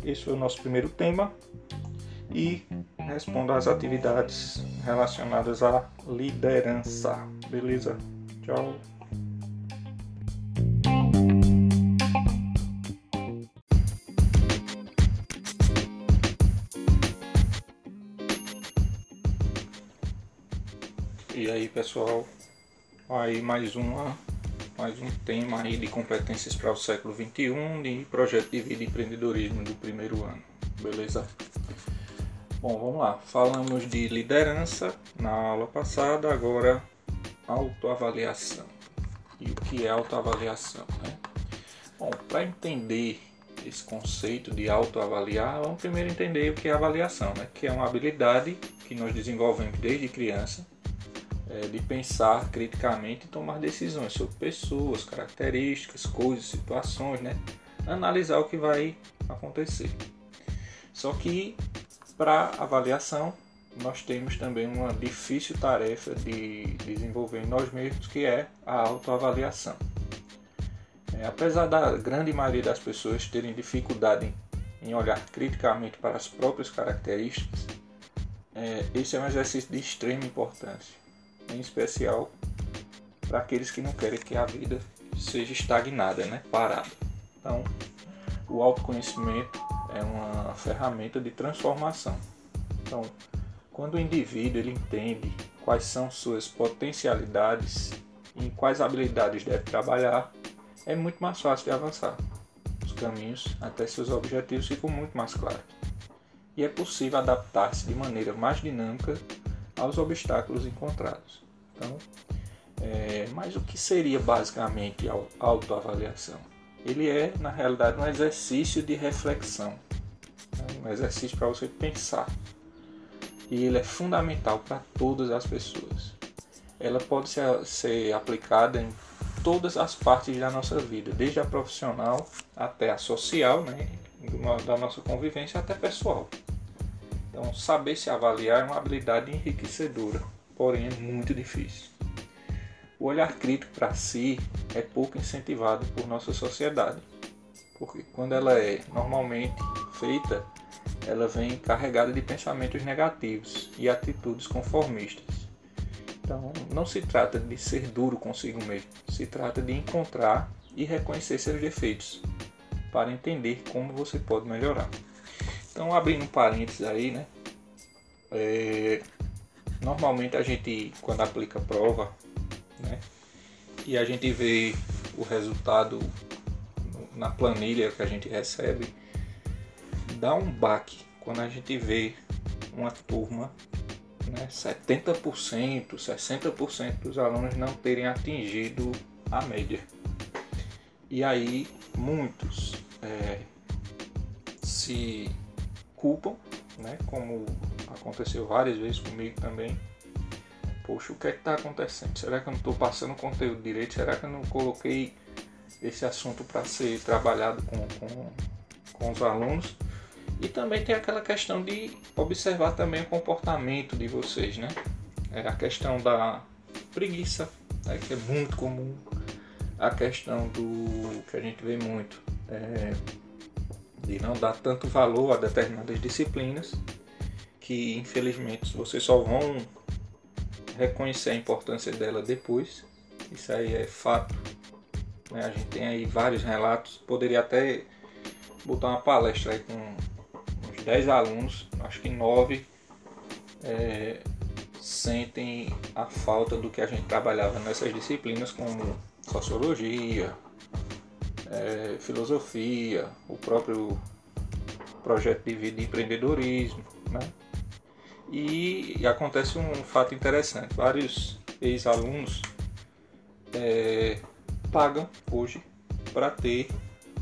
esse foi o nosso primeiro tema e respondo às atividades relacionadas à liderança. Beleza? Tchau. E aí pessoal, aí mais uma mais um tema aí de competências para o século 21 de projeto de vida e empreendedorismo do primeiro ano, beleza? Bom, vamos lá. Falamos de liderança na aula passada, agora autoavaliação. E o que é autoavaliação, né? Bom, para entender esse conceito de autoavaliar, vamos primeiro entender o que é avaliação, né? Que é uma habilidade que nós desenvolvemos desde criança é, de pensar criticamente e tomar decisões sobre pessoas, características, coisas, situações, né? Analisar o que vai acontecer. Só que para avaliação nós temos também uma difícil tarefa de desenvolver em nós mesmos que é a autoavaliação. É, apesar da grande maioria das pessoas terem dificuldade em, em olhar criticamente para as próprias características, é, esse é um exercício de extrema importância em especial para aqueles que não querem que a vida seja estagnada, né? parada. Então, o autoconhecimento é uma ferramenta de transformação. Então, quando o indivíduo ele entende quais são suas potencialidades e em quais habilidades deve trabalhar, é muito mais fácil de avançar. Os caminhos até seus objetivos ficam muito mais claros. E é possível adaptar-se de maneira mais dinâmica aos obstáculos encontrados. Então, é, mas o que seria basicamente a autoavaliação? Ele é, na realidade, um exercício de reflexão, né? um exercício para você pensar. E ele é fundamental para todas as pessoas. Ela pode ser, ser aplicada em todas as partes da nossa vida, desde a profissional até a social, né? da nossa convivência até pessoal. Então, saber se avaliar é uma habilidade enriquecedora, porém é muito difícil. O olhar crítico para si é pouco incentivado por nossa sociedade, porque quando ela é normalmente feita, ela vem carregada de pensamentos negativos e atitudes conformistas. Então, não se trata de ser duro consigo mesmo, se trata de encontrar e reconhecer seus defeitos para entender como você pode melhorar. Então, abrindo um parênteses aí, né? É, normalmente a gente, quando aplica prova, né, e a gente vê o resultado na planilha que a gente recebe, dá um baque quando a gente vê uma turma, né, 70%, 60% dos alunos não terem atingido a média. E aí muitos é, se culpam, né? Como aconteceu várias vezes comigo também. Poxa, o que é que está acontecendo? Será que eu não estou passando conteúdo direito? Será que eu não coloquei esse assunto para ser trabalhado com, com, com os alunos? E também tem aquela questão de observar também o comportamento de vocês, né? É a questão da preguiça, né? que é muito comum. A questão do que a gente vê muito, é, de não dar tanto valor a determinadas disciplinas que infelizmente vocês só vão reconhecer a importância dela depois. Isso aí é fato. Né? A gente tem aí vários relatos. Poderia até botar uma palestra aí com uns 10 alunos, acho que 9 é, sentem a falta do que a gente trabalhava nessas disciplinas como sociologia, é, filosofia, o próprio projeto de vida e empreendedorismo. Né? E, e acontece um fato interessante: vários ex-alunos é, pagam hoje para ter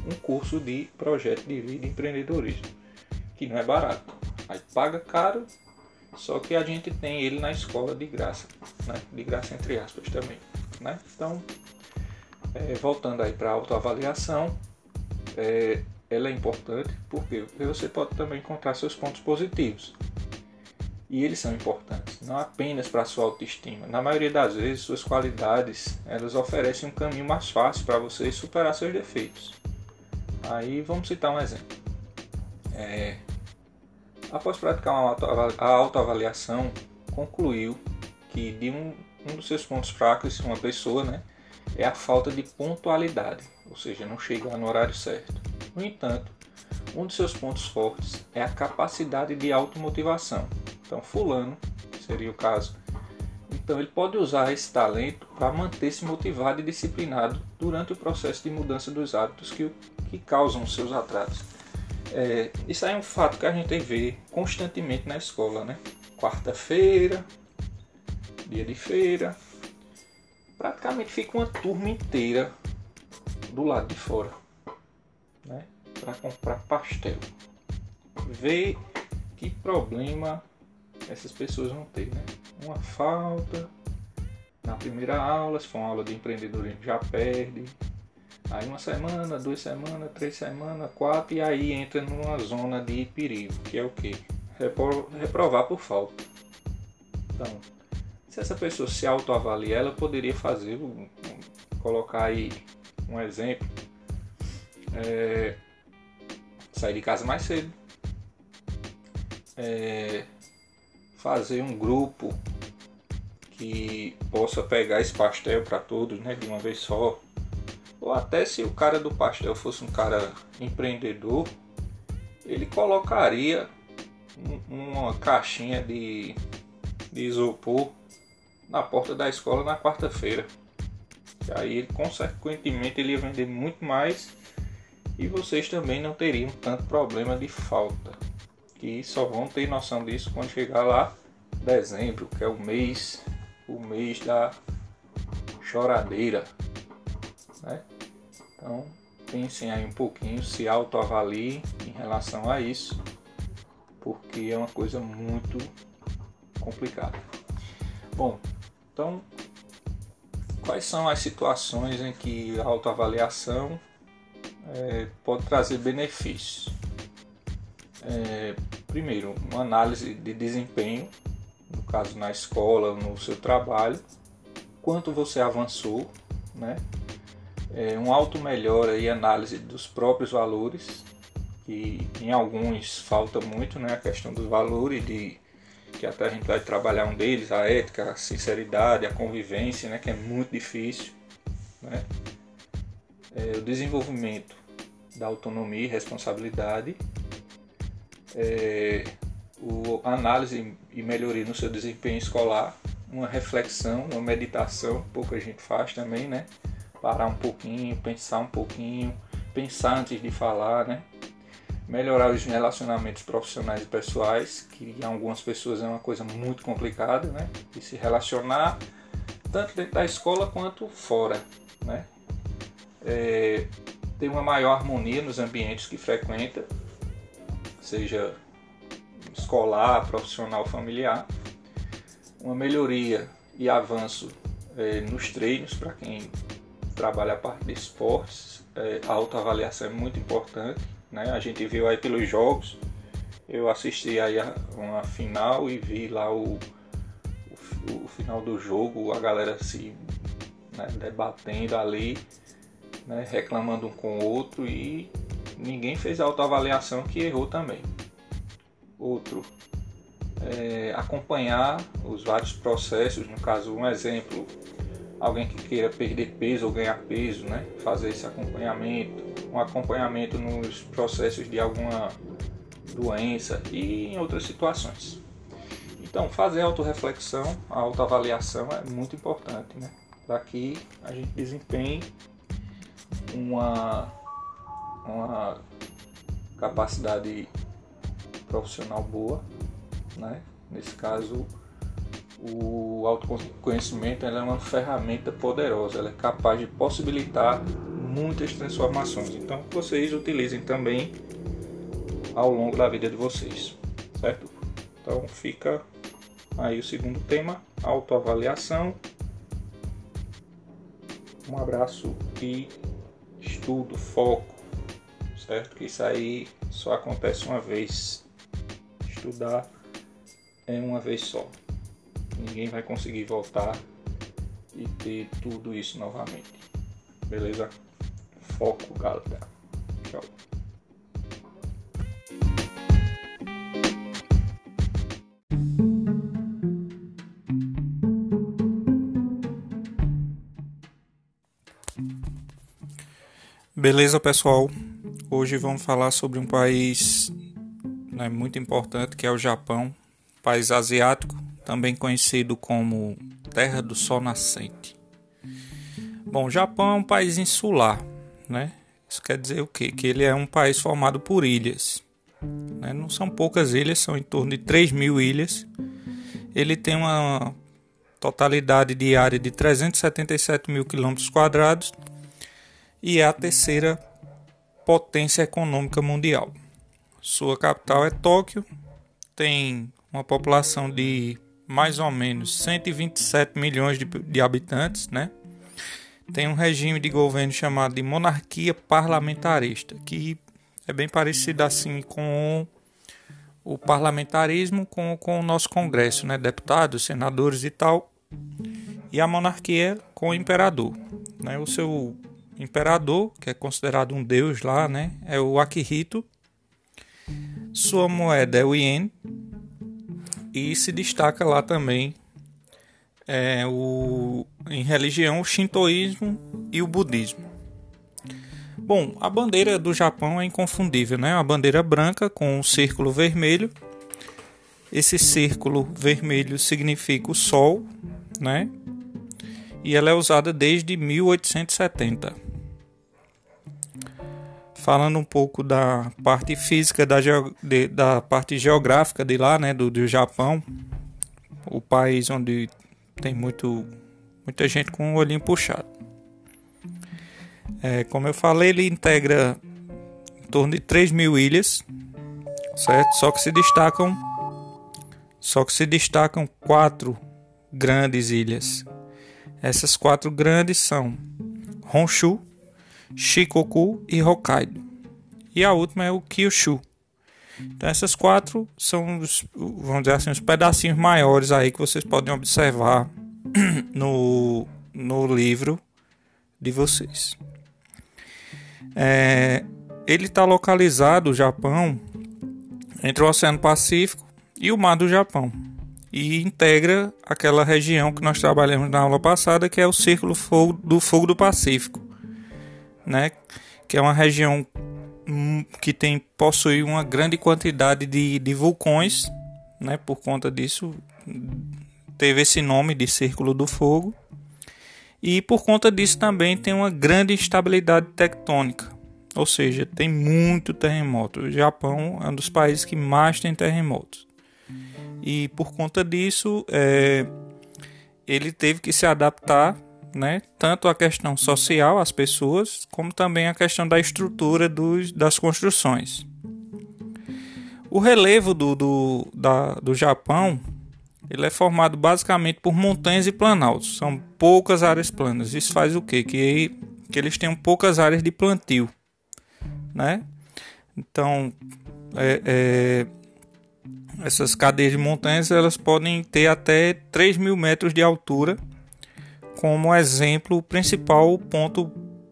um curso de projeto de vida e empreendedorismo, que não é barato. Aí paga caro, só que a gente tem ele na escola de graça, né? de graça entre aspas também. Né? Então, é, voltando aí para a autoavaliação, é, ela é importante porque, você pode também encontrar seus pontos positivos. E eles são importantes, não apenas para a sua autoestima. Na maioria das vezes, suas qualidades elas oferecem um caminho mais fácil para você superar seus defeitos. Aí vamos citar um exemplo. É, após praticar a autoavaliação, concluiu que de um, um dos seus pontos fracos, uma pessoa, né, é a falta de pontualidade, ou seja, não chegar no horário certo. No entanto, um dos seus pontos fortes é a capacidade de automotivação. Então, fulano, seria o caso, então ele pode usar esse talento para manter-se motivado e disciplinado durante o processo de mudança dos hábitos que, que causam seus atrasos. É, isso aí é um fato que a gente vê constantemente na escola, né? Quarta-feira, dia de feira, praticamente fica uma turma inteira do lado de fora, né? Para comprar pastel. Vê que problema essas pessoas vão ter, né? Uma falta na primeira aula, se for uma aula de empreendedorismo, já perde. Aí uma semana, duas semanas, três semanas, quatro, e aí entra numa zona de perigo, que é o que? Reprovar por falta. Então, se essa pessoa se autoavalia, ela poderia fazer, colocar aí um exemplo, é, sair de casa mais cedo, é, fazer um grupo que possa pegar esse pastel para todos, né, de uma vez só. Ou até se o cara do pastel fosse um cara empreendedor, ele colocaria uma caixinha de, de isopor na porta da escola na quarta-feira. Aí, consequentemente, ele ia vender muito mais e vocês também não teriam tanto problema de falta que só vão ter noção disso quando chegar lá dezembro, que é o mês, o mês da choradeira, né? Então pensem aí um pouquinho, se autoavaliem em relação a isso, porque é uma coisa muito complicada. Bom, então quais são as situações em que a autoavaliação é, pode trazer benefícios? é, primeiro, uma análise de desempenho, no caso na escola, no seu trabalho, quanto você avançou, né? É, um auto melhora e análise dos próprios valores, que em alguns falta muito, né? A questão dos valores de que até a gente vai trabalhar um deles, a ética, a sinceridade, a convivência, né? Que é muito difícil, né? É, o desenvolvimento da autonomia e responsabilidade é, o, análise e melhoria no seu desempenho escolar, uma reflexão, uma meditação, pouca gente faz também, né? Parar um pouquinho, pensar um pouquinho, pensar antes de falar, né? Melhorar os relacionamentos profissionais e pessoais, que em algumas pessoas é uma coisa muito complicada, né? De se relacionar tanto dentro da escola quanto fora, né? É, ter uma maior harmonia nos ambientes que frequenta, seja escolar, profissional, familiar, uma melhoria e avanço é, nos treinos para quem trabalha a parte de esportes, é, a autoavaliação é muito importante, né? A gente viu aí pelos jogos, eu assisti aí a uma final e vi lá o, o, o final do jogo, a galera se né, debatendo ali, né, reclamando um com o outro e ninguém fez autoavaliação que errou também. Outro, é, acompanhar os vários processos, no caso, um exemplo, alguém que queira perder peso ou ganhar peso, né? fazer esse acompanhamento, um acompanhamento nos processos de alguma doença e em outras situações. Então, fazer autorreflexão, a autoavaliação é muito importante, né? Para que a gente desempenhe uma, uma capacidade profissional boa, né? Nesse caso, o autoconhecimento é uma ferramenta poderosa, ela é capaz de possibilitar muitas transformações. Então, vocês utilizem também ao longo da vida de vocês, certo? Então, fica aí o segundo tema, autoavaliação. Um abraço e estudo, foco, certo? Que isso aí só acontece uma vez. Estudar é uma vez só. Ninguém vai conseguir voltar e ter tudo isso novamente. Beleza? Foco, galera. Tchau. Beleza, pessoal? Hoje vamos falar sobre um país né, muito importante que é o Japão, país asiático, também conhecido como Terra do Sol Nascente. Bom, o Japão é um país insular, né? Isso quer dizer o quê? Que ele é um país formado por ilhas. Né? Não são poucas ilhas, são em torno de 3 mil ilhas. Ele tem uma totalidade de área de 377 mil quilômetros quadrados e é a terceira potência econômica mundial. Sua capital é Tóquio, tem uma população de mais ou menos 127 milhões de, de habitantes, né? Tem um regime de governo chamado de monarquia parlamentarista, que é bem parecido assim com o parlamentarismo com, com o nosso Congresso, né? Deputados, senadores e tal. E a monarquia com o imperador. Né? O seu imperador, que é considerado um deus lá, né? É o Akihito. Sua moeda é o ien. E se destaca lá também é, o, em religião o shintoísmo e o budismo. Bom, a bandeira do Japão é inconfundível, né? Uma bandeira branca com um círculo vermelho. Esse círculo vermelho significa o sol, né? E ela é usada desde 1870 falando um pouco da parte física, da, de, da parte geográfica de lá, né, do, do Japão, o país onde tem muito, muita gente com o olhinho puxado. É, como eu falei, ele integra em torno de 3 mil ilhas, certo? Só que se destacam, só que se destacam quatro grandes ilhas. Essas quatro grandes são Honshu, Shikoku e Hokkaido. E a última é o Kyushu. Então essas quatro são os, vamos dizer assim, os pedacinhos maiores aí que vocês podem observar [CLEARS THROAT] no, no livro de vocês. É, ele está localizado, o Japão, entre o Oceano Pacífico e o Mar do Japão. E integra aquela região que nós trabalhamos na aula passada, que é o Círculo do Fogo do Pacífico né? Que é uma região que tem possui uma grande quantidade de, de vulcões, né? Por conta disso teve esse nome de Círculo do Fogo. E por conta disso também tem uma grande instabilidade tectônica, ou seja, tem muito terremoto. O Japão é um dos países que mais tem terremotos. E por conta disso, é, ele teve que se adaptar né? Tanto a questão social, as pessoas, como também a questão da estrutura dos, das construções. O relevo do, do, da, do Japão ele é formado basicamente por montanhas e planaltos. São poucas áreas planas. Isso faz o quê? Que, que eles tenham poucas áreas de plantio, né? Então, é, é, essas cadeias de montanhas elas podem ter até 3 mil metros de altura como exemplo principal ponto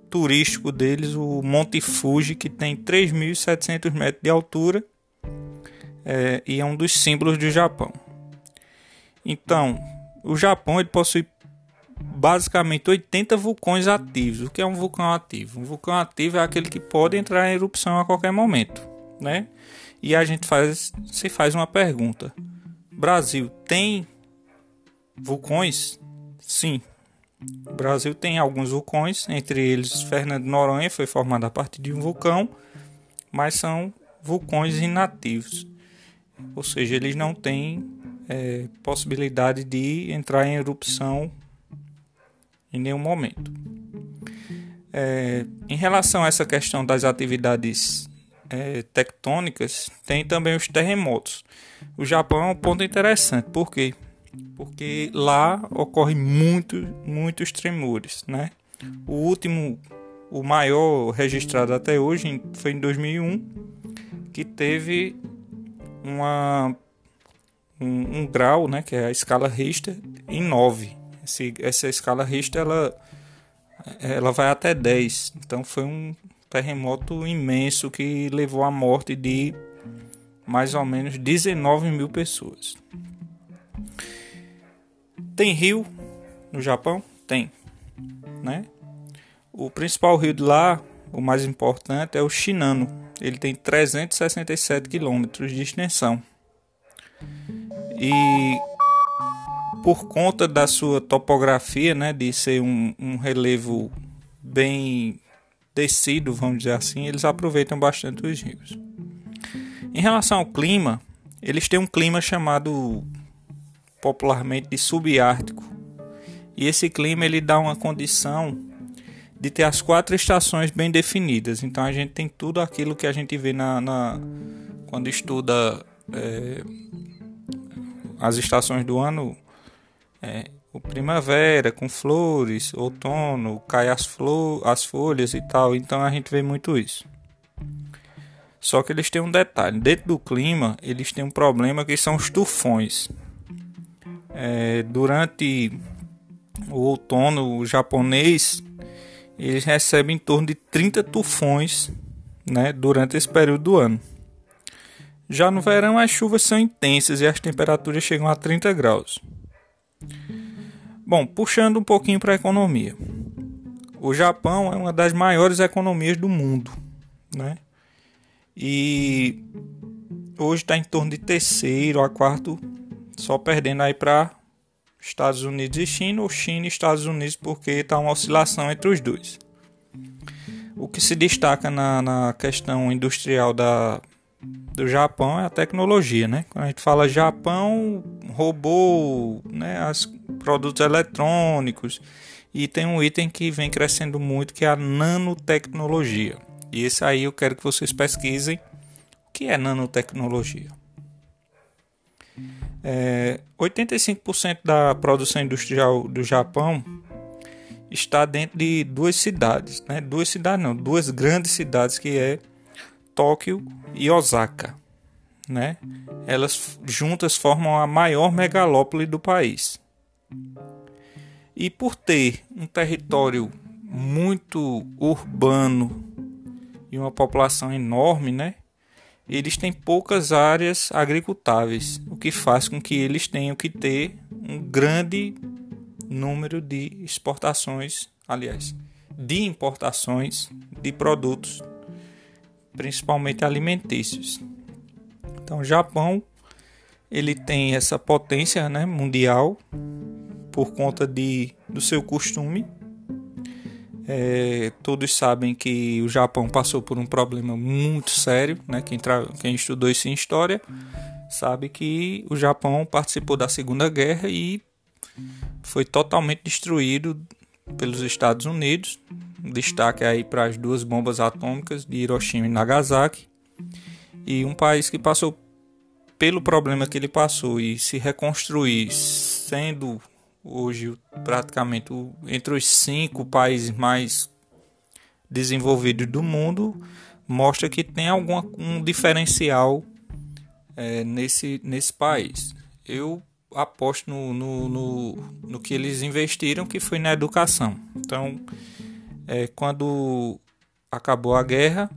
turístico deles, o Monte Fuji, que tem 3.700 metros de altura é, e é um dos símbolos do Japão. Então, o Japão ele possui basicamente 80 vulcões ativos. O que é um vulcão ativo? Um vulcão ativo é aquele que pode entrar em erupção a qualquer momento, né? E a gente faz, se faz uma pergunta: Brasil tem vulcões? Sim. O Brasil tem alguns vulcões, entre eles Fernando Noronha foi formado a partir de um vulcão, mas são vulcões inativos, ou seja, eles não têm é, possibilidade de entrar em erupção em nenhum momento. É, em relação a essa questão das atividades é, tectônicas, tem também os terremotos. O Japão é um ponto interessante, por quê? Porque lá ocorrem muito, muitos tremores, né? O último, o maior registrado até hoje foi em 2001, que teve uma um, um grau, né, que é a escala Richter, em 9. Esse, essa escala Richter ela, ela vai até 10. Então foi um terremoto imenso que levou à morte de mais ou menos 19 mil pessoas. Tem rio no Japão? Tem. Né? O principal rio de lá, o mais importante, é o Shinano. Ele tem 367 quilômetros de extensão. E por conta da sua topografia, né, de ser um, um relevo bem descido, vamos dizer assim, eles aproveitam bastante os rios. Em relação ao clima, eles têm um clima chamado popularmente de subártico. E esse clima ele dá uma condição de ter as quatro estações bem definidas. Então a gente tem tudo aquilo que a gente vê na, na quando estuda é, as estações do ano, é, o primavera com flores, outono, cai as, flor, as folhas e tal, então a gente vê muito isso. Só que eles têm um detalhe, dentro do clima eles têm um problema que são os tufões. É, durante o outono japonês, eles recebem em torno de 30 tufões né, durante esse período do ano. Já no verão, as chuvas são intensas e as temperaturas chegam a 30 graus. Bom, puxando um pouquinho para a economia. O Japão é uma das maiores economias do mundo, né? E hoje está em torno de terceiro a quarto, só perdendo aí para Estados Unidos e China, ou China e Estados Unidos, porque está uma oscilação entre os dois. O que se destaca na, na questão industrial da, do Japão é a tecnologia, né? Quando a gente fala Japão, robô, né, os produtos eletrônicos e tem um item que vem crescendo muito que é a nanotecnologia. E esse aí eu quero que vocês pesquisem o que é nanotecnologia. É, 85% da produção industrial do Japão está dentro de duas cidades, né? Duas cidades não, duas grandes cidades que é Tóquio e Osaka, né? Elas juntas formam a maior megalópole do país. E por ter um território muito urbano e uma população enorme, né? Eles têm poucas áreas agricultáveis, o que faz com que eles tenham que ter um grande número de exportações, aliás, de importações de produtos principalmente alimentícios. Então, o Japão ele tem essa potência né, mundial por conta de, do seu costume. É, todos sabem que o Japão passou por um problema muito sério. Né? Quem, quem estudou isso em história sabe que o Japão participou da Segunda Guerra e foi totalmente destruído pelos Estados Unidos destaque aí para as duas bombas atômicas de Hiroshima e Nagasaki. E um país que passou pelo problema que ele passou e se reconstruir, sendo hoje praticamente entre os cinco países mais desenvolvidos do mundo, mostra que tem algum um diferencial é, nesse, nesse país. Eu aposto no, no, no, no que eles investiram, que foi na educação. Então, é, quando acabou a guerra,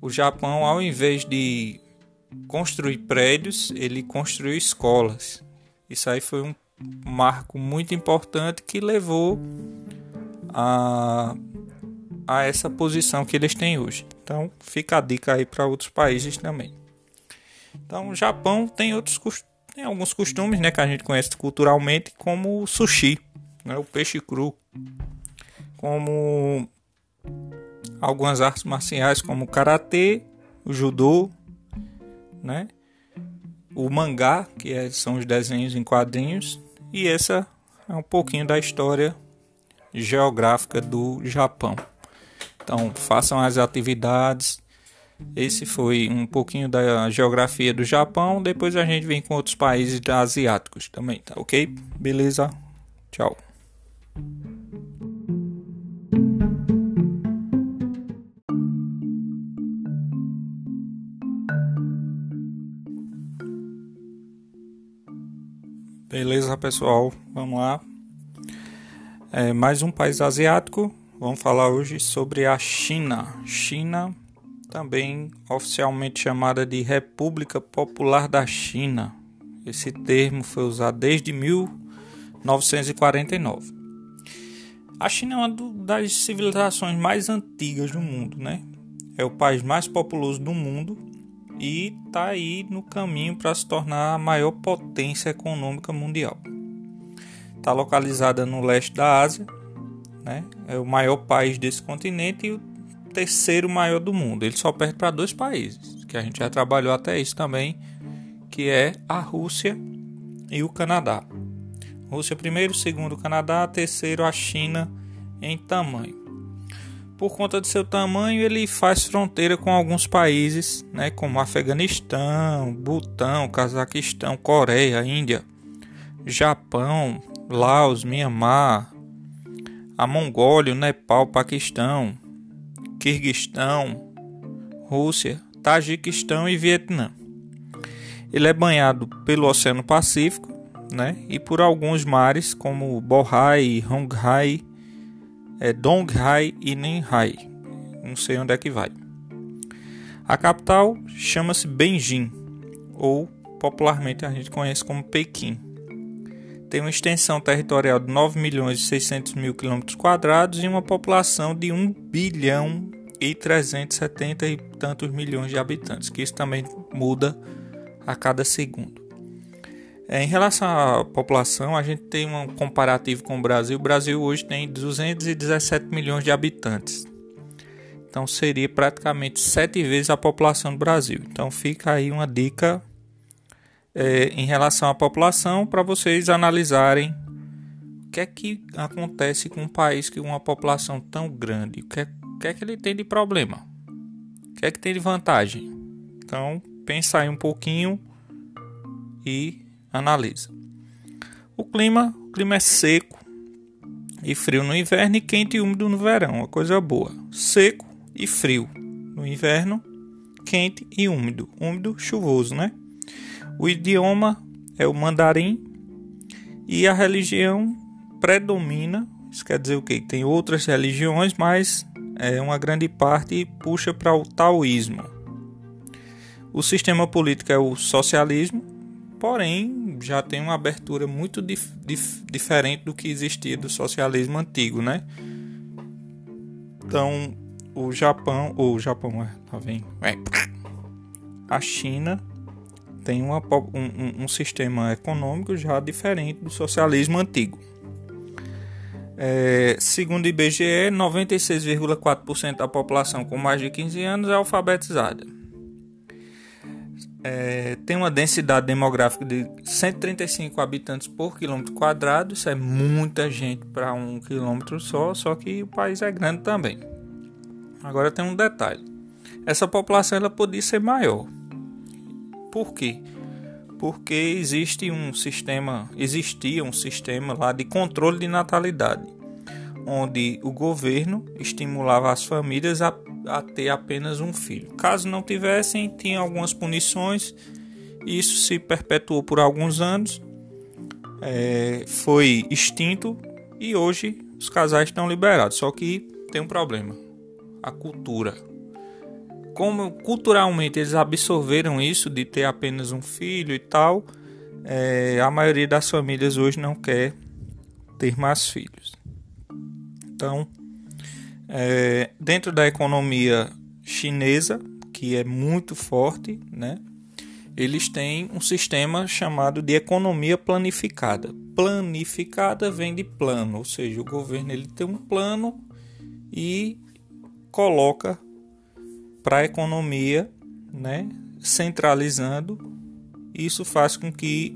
o Japão, ao invés de construir prédios, ele construiu escolas. Isso aí foi um marco muito importante que levou a, a essa posição que eles têm hoje. Então, fica a dica aí para outros países também. Então, o Japão tem outros tem alguns costumes, né, que a gente conhece culturalmente, como o sushi, né, o peixe cru, como algumas artes marciais, como o karatê, o judô, né, o mangá, que é, são os desenhos em quadrinhos, e essa é um pouquinho da história geográfica do Japão. Então, façam as atividades. Esse foi um pouquinho da geografia do Japão. Depois a gente vem com outros países asiáticos também, tá ok? Beleza? Tchau. Beleza, pessoal? Vamos lá. É, mais um país asiático. Vamos falar hoje sobre a China. China, também oficialmente chamada de República Popular da China. Esse termo foi usado desde 1949. A China é uma das civilizações mais antigas do mundo, né? É o país mais populoso do mundo e está aí no caminho para se tornar a maior potência econômica mundial. Está localizada no leste da Ásia, né? é o maior país desse continente e o terceiro maior do mundo. Ele só perde para dois países, que a gente já trabalhou até isso também, que é a Rússia e o Canadá. Rússia primeiro, segundo o Canadá, terceiro a China em tamanho por conta de seu tamanho, ele faz fronteira com alguns países, né, como Afeganistão, Butão, Cazaquistão, Coreia, Índia, Japão, Laos, Mianmar, a Mongólia, Nepal, Paquistão, Quirguistão, Rússia, Tajiquistão e Vietnã. Ele é banhado pelo Oceano Pacífico, né, e por alguns mares como Bohai, Honghai é Donghai e Ninhai. Não sei onde é que vai. A capital chama-se Beijing, ou popularmente a gente conhece como Pequim. Tem uma extensão territorial de 9 milhões e 600 mil quilômetros quadrados e uma população de 1 bilhão e 370 e tantos milhões de habitantes, que isso também muda a cada segundo. É, em relação à população, a gente tem um comparativo com o Brasil. O Brasil hoje tem 217 milhões de habitantes. Então seria praticamente sete vezes a população do Brasil. Então fica aí uma dica é, em relação à população para vocês analisarem o que é que acontece com um país com uma população tão grande. O que é, o que, é que ele tem de problema? O que é que tem de vantagem? Então pensa aí um pouquinho e analisa. O clima, o clima é seco e frio no inverno e quente e úmido no verão, uma coisa boa. Seco e frio no inverno, quente e úmido, úmido, chuvoso, né? O idioma é o mandarim e a religião predomina, isso quer dizer o quê? Tem outras religiões, mas é uma grande parte puxa para o taoísmo. O sistema político é o socialismo, porém já tem uma abertura muito dif dif diferente do que existia do socialismo antigo, né? Então, o Japão, ou o Japão, é, tá vendo? É. A China tem uma, um, um, sistema econômico já diferente do socialismo antigo. É, segundo o IBGE, 96,4% da população com mais de 15 anos é alfabetizada é, tem uma densidade demográfica de 135 habitantes por quilômetro quadrado. Isso é muita gente para um quilômetro só, só que o país é grande também. Agora tem um detalhe: essa população ela podia ser maior. Por quê? Porque existe um sistema, existia um sistema lá de controle de natalidade, onde o governo estimulava as famílias a a ter apenas um filho. Caso não tivessem, tinha algumas punições. Isso se perpetuou por alguns anos, é, foi extinto e hoje os casais estão liberados. Só que tem um problema: a cultura. Como culturalmente eles absorveram isso de ter apenas um filho e tal, é, a maioria das famílias hoje não quer ter mais filhos. Então, é, dentro da economia chinesa, que é muito forte, né? Eles têm um sistema chamado de economia planificada. Planificada vem de plano, ou seja, o governo ele tem um plano e coloca para a economia, né, centralizando. Isso faz com que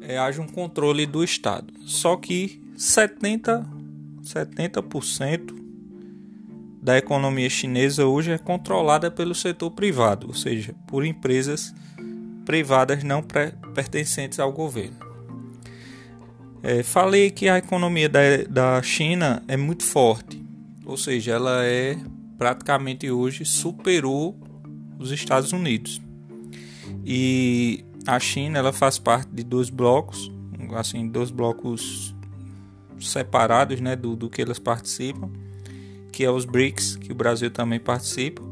é, haja um controle do Estado. Só que 70, 70% da economia chinesa hoje é controlada pelo setor privado, ou seja, por empresas privadas não pertencentes ao governo. É, falei que a economia da, da China é muito forte, ou seja, ela é praticamente hoje superou os Estados Unidos. E a China ela faz parte de dois blocos, assim, dois blocos separados, né, do, do que elas participam que é os BRICS, que o Brasil também participa,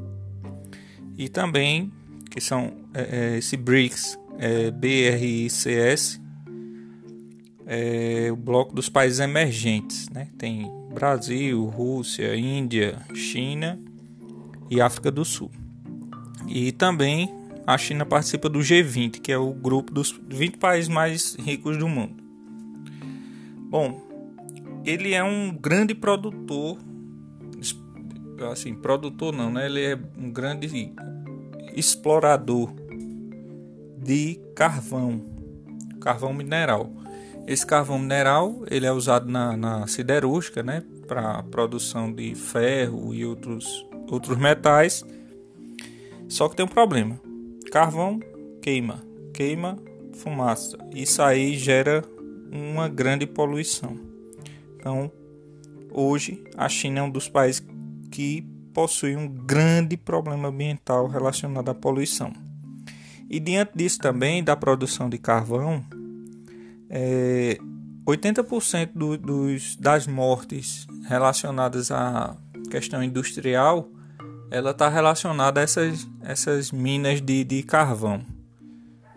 e também que são é, é esse BRICS, é, BRICS, é o bloco dos países emergentes, né? Tem Brasil, Rússia, Índia, China e África do Sul. E também a China participa do G20, que é o grupo dos 20 países mais ricos do mundo. Bom, ele é um grande produtor assim, produtor não, né? Ele é um grande explorador de carvão, carvão mineral. Esse carvão mineral ele é usado na, na siderúrgica, né? Para produção de ferro e outros, outros metais. Só que tem um problema: carvão queima, queima fumaça. Isso aí gera uma grande poluição. Então, hoje a China é um dos países que possui um grande problema ambiental relacionado à poluição. E diante disso também, da produção de carvão, é, 80% do, dos, das mortes relacionadas à questão industrial, ela está relacionada a essas, essas minas de, de carvão.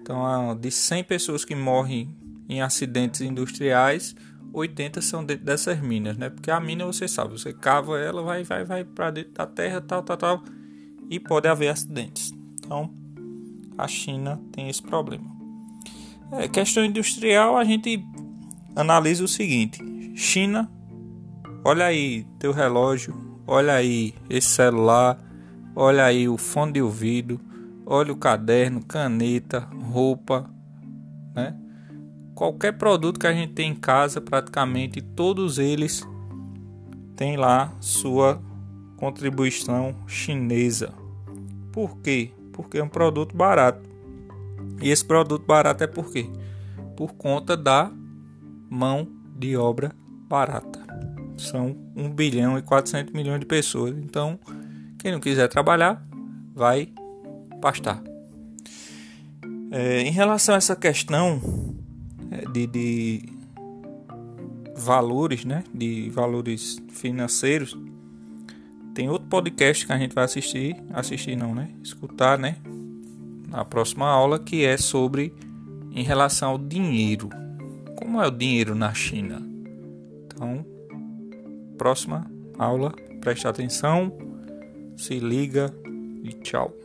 Então, de 100 pessoas que morrem em acidentes industriais, 80 são dentro dessas minas, né? Porque a mina você sabe, você cava ela, vai, vai, vai para dentro da terra, tal, tal, tal, e pode haver acidentes. Então, a China tem esse problema. É, questão industrial, a gente analisa o seguinte: China, olha aí teu relógio, olha aí esse celular, olha aí o fone de ouvido, olha o caderno, caneta, roupa, né? Qualquer produto que a gente tem em casa, praticamente todos eles têm lá sua contribuição chinesa. Por quê? Porque é um produto barato. E esse produto barato é por quê? Por conta da mão de obra barata. São 1 bilhão e 400 milhões de pessoas. Então, quem não quiser trabalhar, vai pastar. É, em relação a essa questão de, de valores, né? De valores financeiros. Tem outro podcast que a gente vai assistir, assistir não, né? Escutar, né? Na próxima aula que é sobre em relação ao dinheiro. Como é o dinheiro na China? Então, próxima aula, preste atenção, se liga e tchau.